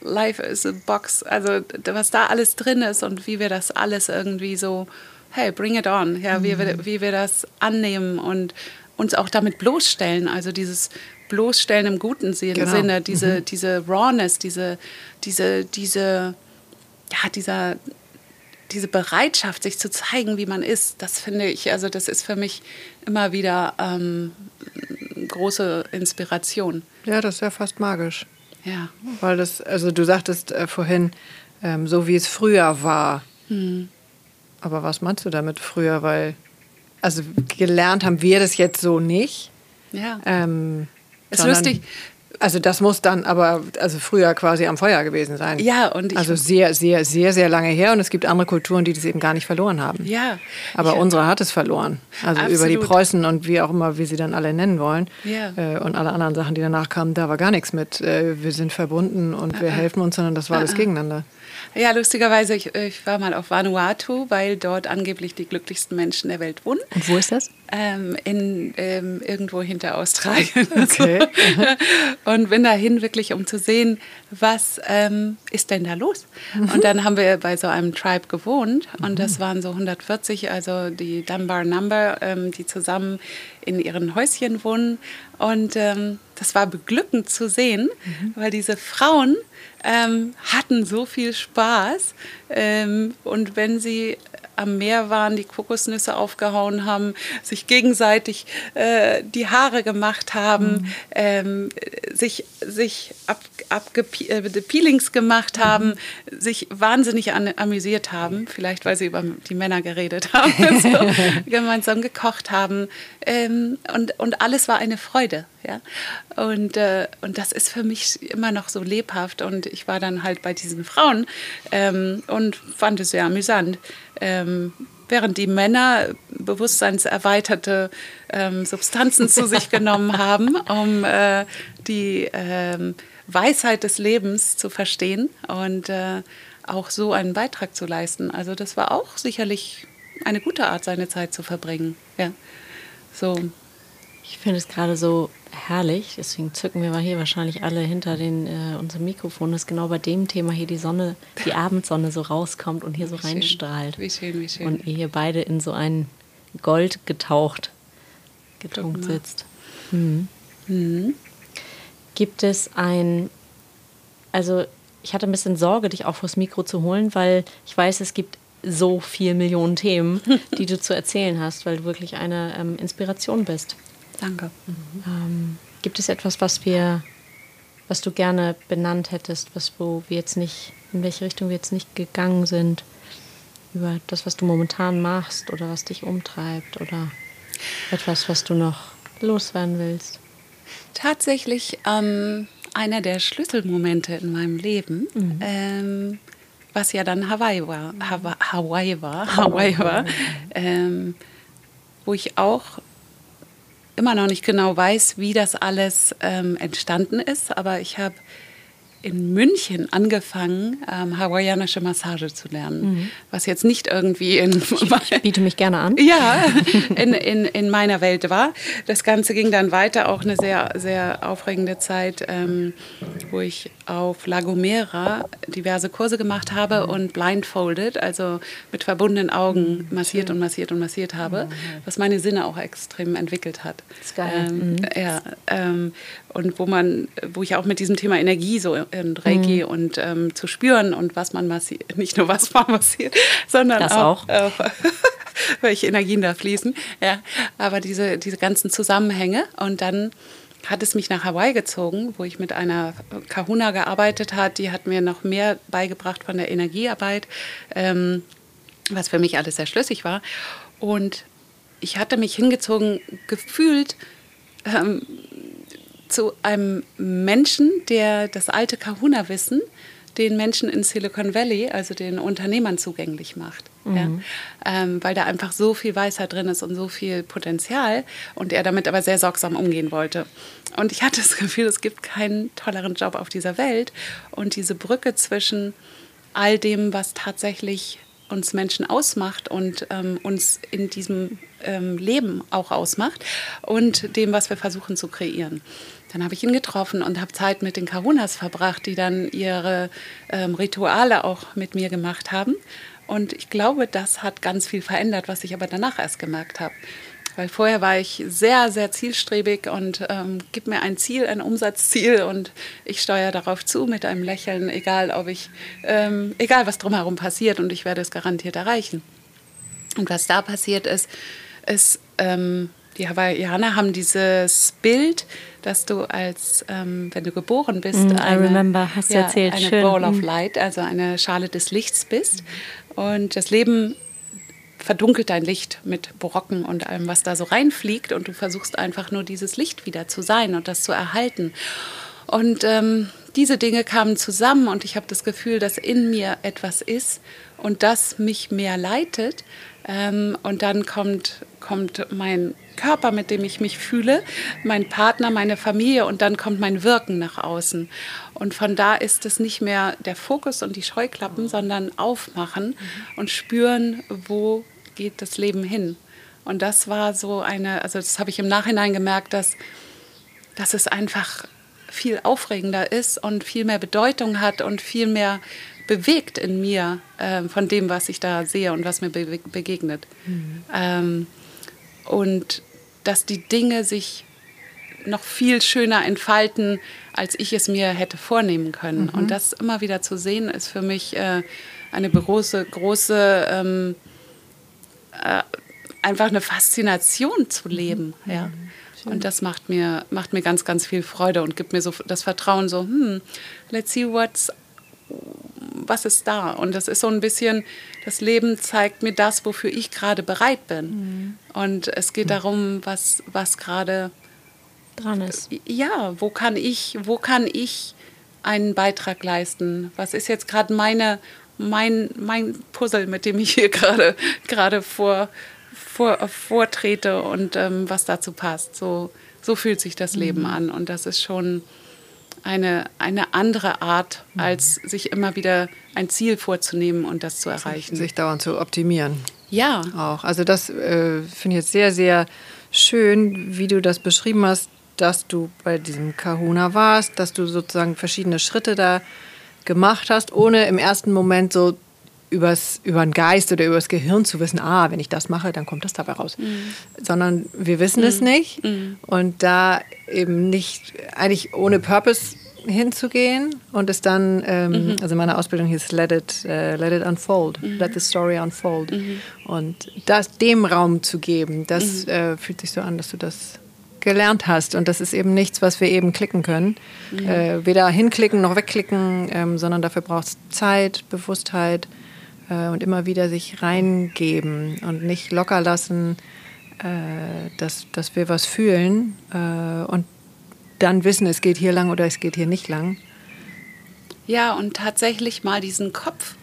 Life is a Box, also was da alles drin ist und wie wir das alles irgendwie so, hey, bring it on, ja, wie, wir, wie wir das annehmen und uns auch damit bloßstellen, also dieses Bloßstellen im guten Sinne, genau. diese, mhm. diese Rawness, diese, diese, diese, ja, dieser, diese Bereitschaft, sich zu zeigen, wie man ist, das finde ich, also das ist für mich immer wieder ähm, große Inspiration. Ja, das ist ja fast magisch. Ja. Weil das, also du sagtest äh, vorhin, ähm, so wie es früher war. Hm. Aber was meinst du damit früher? Weil, also gelernt haben wir das jetzt so nicht. Ja. Ähm, ist lustig. Also das muss dann aber also früher quasi am Feuer gewesen sein. Ja, und also sehr, sehr, sehr, sehr lange her. Und es gibt andere Kulturen, die das eben gar nicht verloren haben. Ja. Aber ja. unsere hat es verloren. Also Absolut. über die Preußen und wie auch immer, wie sie dann alle nennen wollen. Ja. Äh, und alle anderen Sachen, die danach kamen, da war gar nichts mit. Äh, wir sind verbunden und wir helfen uns, sondern das war alles gegeneinander. Ja, lustigerweise, ich, ich, war mal auf Vanuatu, weil dort angeblich die glücklichsten Menschen der Welt wohnen. Und wo ist das? Ähm, in, ähm, irgendwo hinter Australien. [laughs] Okay. [laughs] und bin dahin wirklich, um zu sehen, was ähm, ist denn da los? Mhm. Und dann haben wir bei so einem Tribe gewohnt und mhm. das waren so 140, also die Dunbar Number, ähm, die zusammen in ihren Häuschen wohnen. Und ähm, das war beglückend zu sehen, mhm. weil diese Frauen ähm, hatten so viel Spaß. Ähm, und wenn sie am Meer waren, die Kokosnüsse aufgehauen haben, sich gegenseitig äh, die Haare gemacht haben, mhm. ähm, sich, sich ab, Peelings gemacht mhm. haben, sich wahnsinnig an, amüsiert haben, vielleicht weil sie über die Männer geredet [laughs] haben, so, [laughs] gemeinsam gekocht haben. Ähm, und, und alles war eine Freude. Ja? Und, äh, und das ist für mich immer noch so lebhaft. Und ich war dann halt bei diesen Frauen ähm, und fand es sehr amüsant. Ähm, während die Männer bewusstseinserweiterte ähm, Substanzen zu sich [laughs] genommen haben, um äh, die ähm, Weisheit des Lebens zu verstehen und äh, auch so einen Beitrag zu leisten. Also das war auch sicherlich eine gute Art, seine Zeit zu verbringen. Ja. So. Ich finde es gerade so herrlich, deswegen zücken wir mal hier wahrscheinlich alle hinter den, äh, unserem Mikrofon, dass genau bei dem Thema hier die Sonne, die Abendsonne so rauskommt und hier so wie reinstrahlt. Wie schön, wie schön. Und ihr hier beide in so ein Gold getaucht, getrunken sitzt. Mhm. Mhm. Gibt es ein, also ich hatte ein bisschen Sorge, dich auch vors Mikro zu holen, weil ich weiß, es gibt so viele Millionen Themen, [laughs] die du zu erzählen hast, weil du wirklich eine ähm, Inspiration bist. Danke. Mhm. Ähm, gibt es etwas, was wir, was du gerne benannt hättest, was wo wir jetzt nicht, in welche Richtung wir jetzt nicht gegangen sind, über das, was du momentan machst oder was dich umtreibt oder etwas, was du noch loswerden willst? Tatsächlich ähm, einer der Schlüsselmomente in meinem Leben, mhm. ähm, was ja dann Hawaii war, Hawaii war, Hawaii war, ähm, wo ich auch immer noch nicht genau weiß, wie das alles ähm, entstanden ist, aber ich habe in München angefangen, ähm, hawaiianische Massage zu lernen. Mhm. Was jetzt nicht irgendwie in. Ich [laughs] biete mich gerne an. Ja, in, in, in meiner Welt war. Das Ganze ging dann weiter, auch eine sehr, sehr aufregende Zeit, ähm, wo ich auf La Gomera diverse Kurse gemacht habe mhm. und blindfolded, also mit verbundenen Augen mhm. massiert und massiert und massiert habe, mhm. was meine Sinne auch extrem entwickelt hat. Das ist geil. Ähm, mhm. Ja, ähm, und wo man, wo ich auch mit diesem Thema Energie so in Reiki mhm. und ähm, zu spüren und was man massiert, [laughs] nicht nur was man massiert, sondern das auch, auch. Äh, [laughs] welche Energien da fließen. Ja, aber diese, diese ganzen Zusammenhänge und dann hat es mich nach Hawaii gezogen, wo ich mit einer Kahuna gearbeitet habe. Die hat mir noch mehr beigebracht von der Energiearbeit, ähm, was für mich alles sehr schlüssig war. Und ich hatte mich hingezogen gefühlt, ähm, zu einem Menschen, der das alte Kahuna-Wissen den Menschen in Silicon Valley, also den Unternehmern, zugänglich macht. Mhm. Ja? Ähm, weil da einfach so viel Weisheit drin ist und so viel Potenzial und er damit aber sehr sorgsam umgehen wollte. Und ich hatte das [laughs] Gefühl, es gibt keinen tolleren Job auf dieser Welt. Und diese Brücke zwischen all dem, was tatsächlich uns Menschen ausmacht und ähm, uns in diesem ähm, Leben auch ausmacht und dem, was wir versuchen zu kreieren. Dann habe ich ihn getroffen und habe Zeit mit den Karunas verbracht, die dann ihre ähm, Rituale auch mit mir gemacht haben. Und ich glaube, das hat ganz viel verändert, was ich aber danach erst gemerkt habe. Weil vorher war ich sehr, sehr zielstrebig und ähm, gib mir ein Ziel, ein Umsatzziel und ich steuere darauf zu mit einem Lächeln, egal ob ich, ähm, egal was drumherum passiert und ich werde es garantiert erreichen. Und was da passiert ist, ist, ähm, die Hawaiianer haben dieses Bild, dass du als, ähm, wenn du geboren bist, mm, eine, remember, hast ja, erzählt. eine Schön. Ball of mm. Light, also eine Schale des Lichts bist. Und das Leben verdunkelt dein Licht mit Brocken und allem, was da so reinfliegt. Und du versuchst einfach nur dieses Licht wieder zu sein und das zu erhalten. Und ähm, diese Dinge kamen zusammen und ich habe das Gefühl, dass in mir etwas ist und das mich mehr leitet. Ähm, und dann kommt, kommt mein Körper, mit dem ich mich fühle, mein Partner, meine Familie und dann kommt mein Wirken nach außen. Und von da ist es nicht mehr der Fokus und die Scheuklappen, sondern aufmachen und spüren, wo geht das Leben hin. Und das war so eine, also das habe ich im Nachhinein gemerkt, dass, dass es einfach viel aufregender ist und viel mehr Bedeutung hat und viel mehr bewegt in mir äh, von dem, was ich da sehe und was mir be begegnet. Mhm. Ähm, und dass die Dinge sich noch viel schöner entfalten, als ich es mir hätte vornehmen können. Mhm. Und das immer wieder zu sehen, ist für mich äh, eine große, große, ähm, äh, einfach eine Faszination zu leben. Mhm. Ja. Und das macht mir, macht mir ganz, ganz viel Freude und gibt mir so das Vertrauen, so, hm, let's see what's, was ist da. Und das ist so ein bisschen, das Leben zeigt mir das, wofür ich gerade bereit bin. Mhm. Und es geht darum, was, was gerade dran ist. Ja, wo kann ich, wo kann ich einen Beitrag leisten? Was ist jetzt gerade meine, mein, mein Puzzle, mit dem ich hier [laughs] gerade, gerade vor, vor, vortrete und ähm, was dazu passt? So, so fühlt sich das mhm. Leben an. Und das ist schon eine, eine andere Art, als sich immer wieder ein Ziel vorzunehmen und das zu erreichen. Sich, sich dauernd zu optimieren. Ja. Auch. Also das äh, finde ich jetzt sehr, sehr schön, wie du das beschrieben hast, dass du bei diesem Kahuna warst, dass du sozusagen verschiedene Schritte da gemacht hast, ohne im ersten Moment so übers, über den Geist oder übers Gehirn zu wissen, ah, wenn ich das mache, dann kommt das dabei raus. Mhm. Sondern wir wissen mhm. es nicht. Mhm. Und da eben nicht, eigentlich ohne Purpose hinzugehen und es dann, ähm, mhm. also meine Ausbildung hieß Let It, uh, let it Unfold, mhm. Let the Story Unfold. Mhm. Und das dem Raum zu geben, das äh, fühlt sich so an, dass du das gelernt hast. Und das ist eben nichts, was wir eben klicken können. Äh, weder hinklicken noch wegklicken, ähm, sondern dafür braucht es Zeit, Bewusstheit, äh, und immer wieder sich reingeben und nicht locker lassen, äh, dass, dass wir was fühlen äh, und dann wissen, es geht hier lang oder es geht hier nicht lang. Ja, und tatsächlich mal diesen Kopf,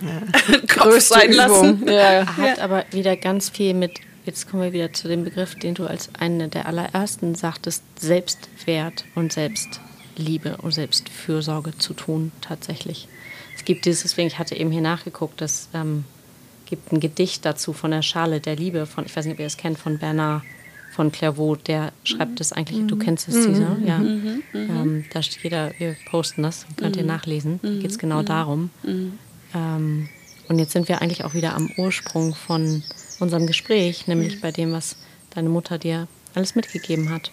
ja. [laughs] Kopf sein lassen. Ja. Hat aber wieder ganz viel mit, jetzt kommen wir wieder zu dem Begriff, den du als eine der allerersten sagtest, Selbstwert und Selbstliebe und Selbstfürsorge zu tun, tatsächlich gibt dieses, deswegen, ich hatte eben hier nachgeguckt, es ähm, gibt ein Gedicht dazu von der Schale der Liebe, von, ich weiß nicht, ob ihr es kennt, von Bernard von Clairvaux, der schreibt es eigentlich, mhm. du kennst es, mhm. Dieser, ja. Mhm. Ähm, da steht da, wir posten das, könnt ihr mhm. nachlesen, da geht es genau mhm. darum. Mhm. Ähm, und jetzt sind wir eigentlich auch wieder am Ursprung von unserem Gespräch, nämlich bei dem, was deine Mutter dir alles mitgegeben hat.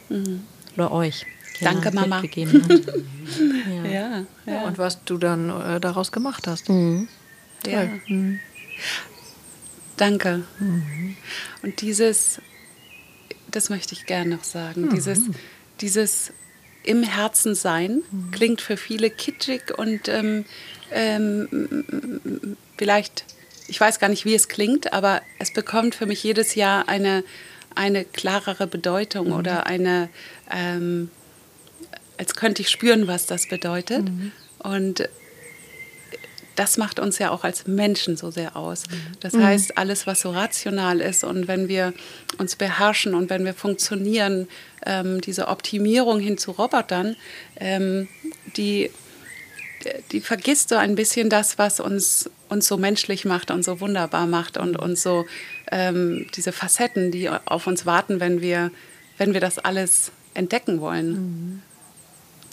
Oder euch. Danke, Mama. [laughs] ja. Ja, ja. Und was du dann äh, daraus gemacht hast. Mhm. Ja. Mhm. Danke. Mhm. Und dieses, das möchte ich gerne noch sagen, mhm. dieses, dieses im Herzen sein mhm. klingt für viele kitschig und ähm, ähm, vielleicht, ich weiß gar nicht, wie es klingt, aber es bekommt für mich jedes Jahr eine, eine klarere Bedeutung mhm. oder eine, ähm, als könnte ich spüren, was das bedeutet. Mhm. Und das macht uns ja auch als Menschen so sehr aus. Mhm. Das mhm. heißt, alles, was so rational ist und wenn wir uns beherrschen und wenn wir funktionieren, ähm, diese Optimierung hin zu Robotern, ähm, die, die vergisst so ein bisschen das, was uns, uns so menschlich macht und so wunderbar macht und uns so ähm, diese Facetten, die auf uns warten, wenn wir, wenn wir das alles entdecken wollen. Mhm.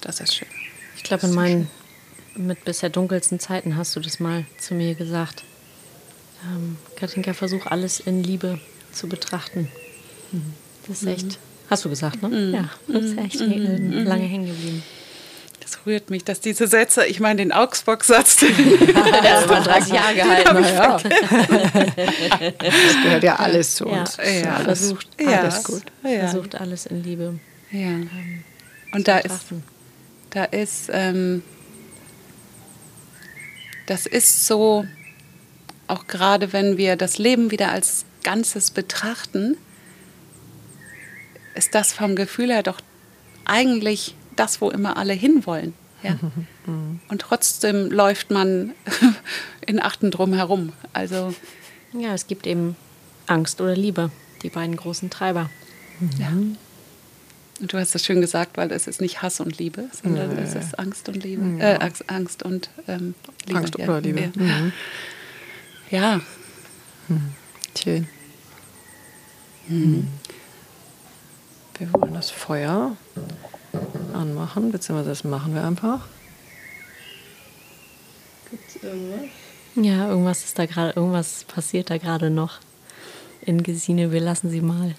Das ist schön. Ich glaube, in meinen mit bisher dunkelsten Zeiten hast du das mal zu mir gesagt. Ähm, Katinka, versuch alles in Liebe zu betrachten. Mhm. Das ist echt, mhm. hast du gesagt, ne? Mhm. Ja, das ist echt mhm. lange hängen geblieben. Das rührt mich, dass diese Sätze, ich meine den Augsburg-Satz, den erst mal 30 Jahre gehalten ja. Das gehört ja alles zu uns. Ja, ja versucht ja. alles gut. Ja. Versucht alles in Liebe. Ja. Ähm, Und da ist, da ist, ähm, das ist so, auch gerade wenn wir das Leben wieder als Ganzes betrachten, ist das vom Gefühl her doch eigentlich das, wo immer alle hinwollen. Ja? [laughs] Und trotzdem läuft man [laughs] in Achten drum herum. Also ja, es gibt eben Angst oder Liebe, die beiden großen Treiber. Ja. Du hast das schön gesagt, weil es ist nicht Hass und Liebe, sondern ja, es ist Angst und Liebe. Äh, Angst und ähm, Liebe. Angst oder Liebe. Ja. Mhm. ja. Mhm. Schön. Mhm. Wir wollen das Feuer anmachen, beziehungsweise das machen wir einfach. Gibt es irgendwas? Ja, irgendwas ist da gerade, irgendwas passiert da gerade noch in Gesine. Wir lassen sie mal.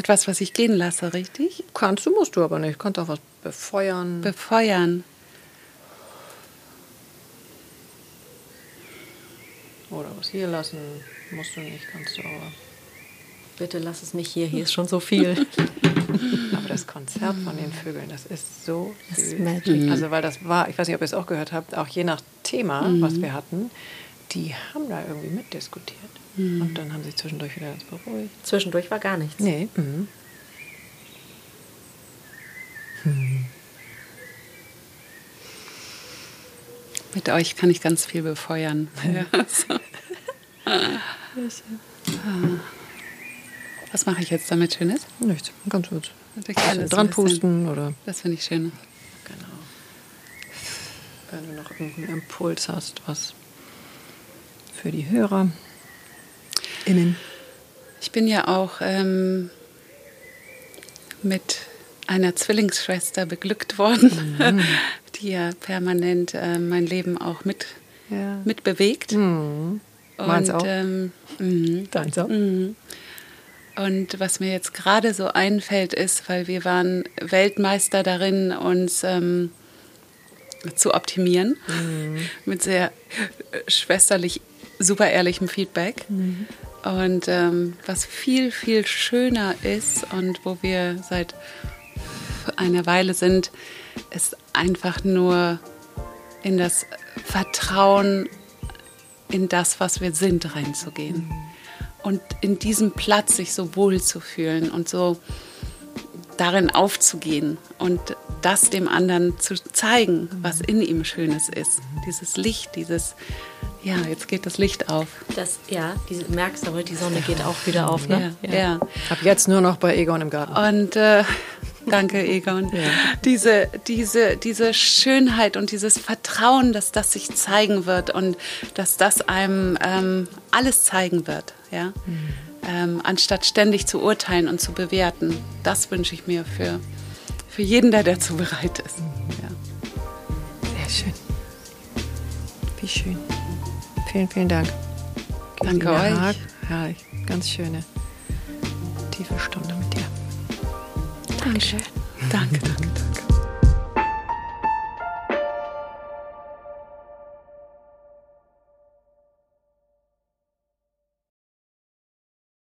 Etwas, was ich gehen lasse, richtig? Kannst du, musst du aber nicht. Kannst auch was befeuern. Befeuern. Oder was hier lassen. Musst du nicht, kannst du aber. Bitte lass es nicht hier, hier ist [laughs] schon so viel. aber das Konzert von den Vögeln, das ist so süß. Ist also weil das war, ich weiß nicht, ob ihr es auch gehört habt, auch je nach Thema, mhm. was wir hatten, die haben da irgendwie mitdiskutiert. Mhm. Und dann haben sie zwischendurch wieder ganz beruhigt. Zwischendurch war gar nichts. Nee. Mhm. Hm. Mit euch kann ich ganz viel befeuern. [laughs] Ja. Was mache ich jetzt damit Schönes? Nichts, ganz kurz. Also dran pusten oder. Das finde ich schön. Genau. Wenn du noch irgendeinen Impuls hast, was für die Hörer innen. Ich bin ja auch ähm, mit einer Zwillingsschwester beglückt worden, mhm. [laughs] die ja permanent äh, mein Leben auch mit, ja. mitbewegt. Mhm. Meins auch. Ähm, mh, Deins auch. Mh. Und was mir jetzt gerade so einfällt, ist, weil wir waren Weltmeister darin, uns ähm, zu optimieren, mhm. mit sehr äh, schwesterlich, super ehrlichem Feedback. Mhm. Und ähm, was viel, viel schöner ist und wo wir seit einer Weile sind, ist einfach nur in das Vertrauen in das, was wir sind, reinzugehen. Mhm. Und in diesem Platz sich so wohl zu fühlen und so darin aufzugehen und das dem anderen zu zeigen, was in ihm Schönes ist. Dieses Licht, dieses ja, jetzt geht das Licht auf. Das, ja, du merkst aber, die Sonne geht auch wieder auf. Ne? Ja, ja. ja. Ab jetzt nur noch bei Egon im Garten. Und äh, danke, Egon. Ja. Diese, diese, diese Schönheit und dieses Vertrauen, dass das sich zeigen wird und dass das einem ähm, alles zeigen wird. Ja? Mhm. Ähm, anstatt ständig zu urteilen und zu bewerten. Das wünsche ich mir für, für jeden, der dazu bereit ist. Ja. Sehr schön. Wie schön. Vielen, vielen Dank. Danke euch. Haag. Herrlich. Ganz schöne, tiefe Stunde mit dir. Dankeschön. Danke, danke, danke.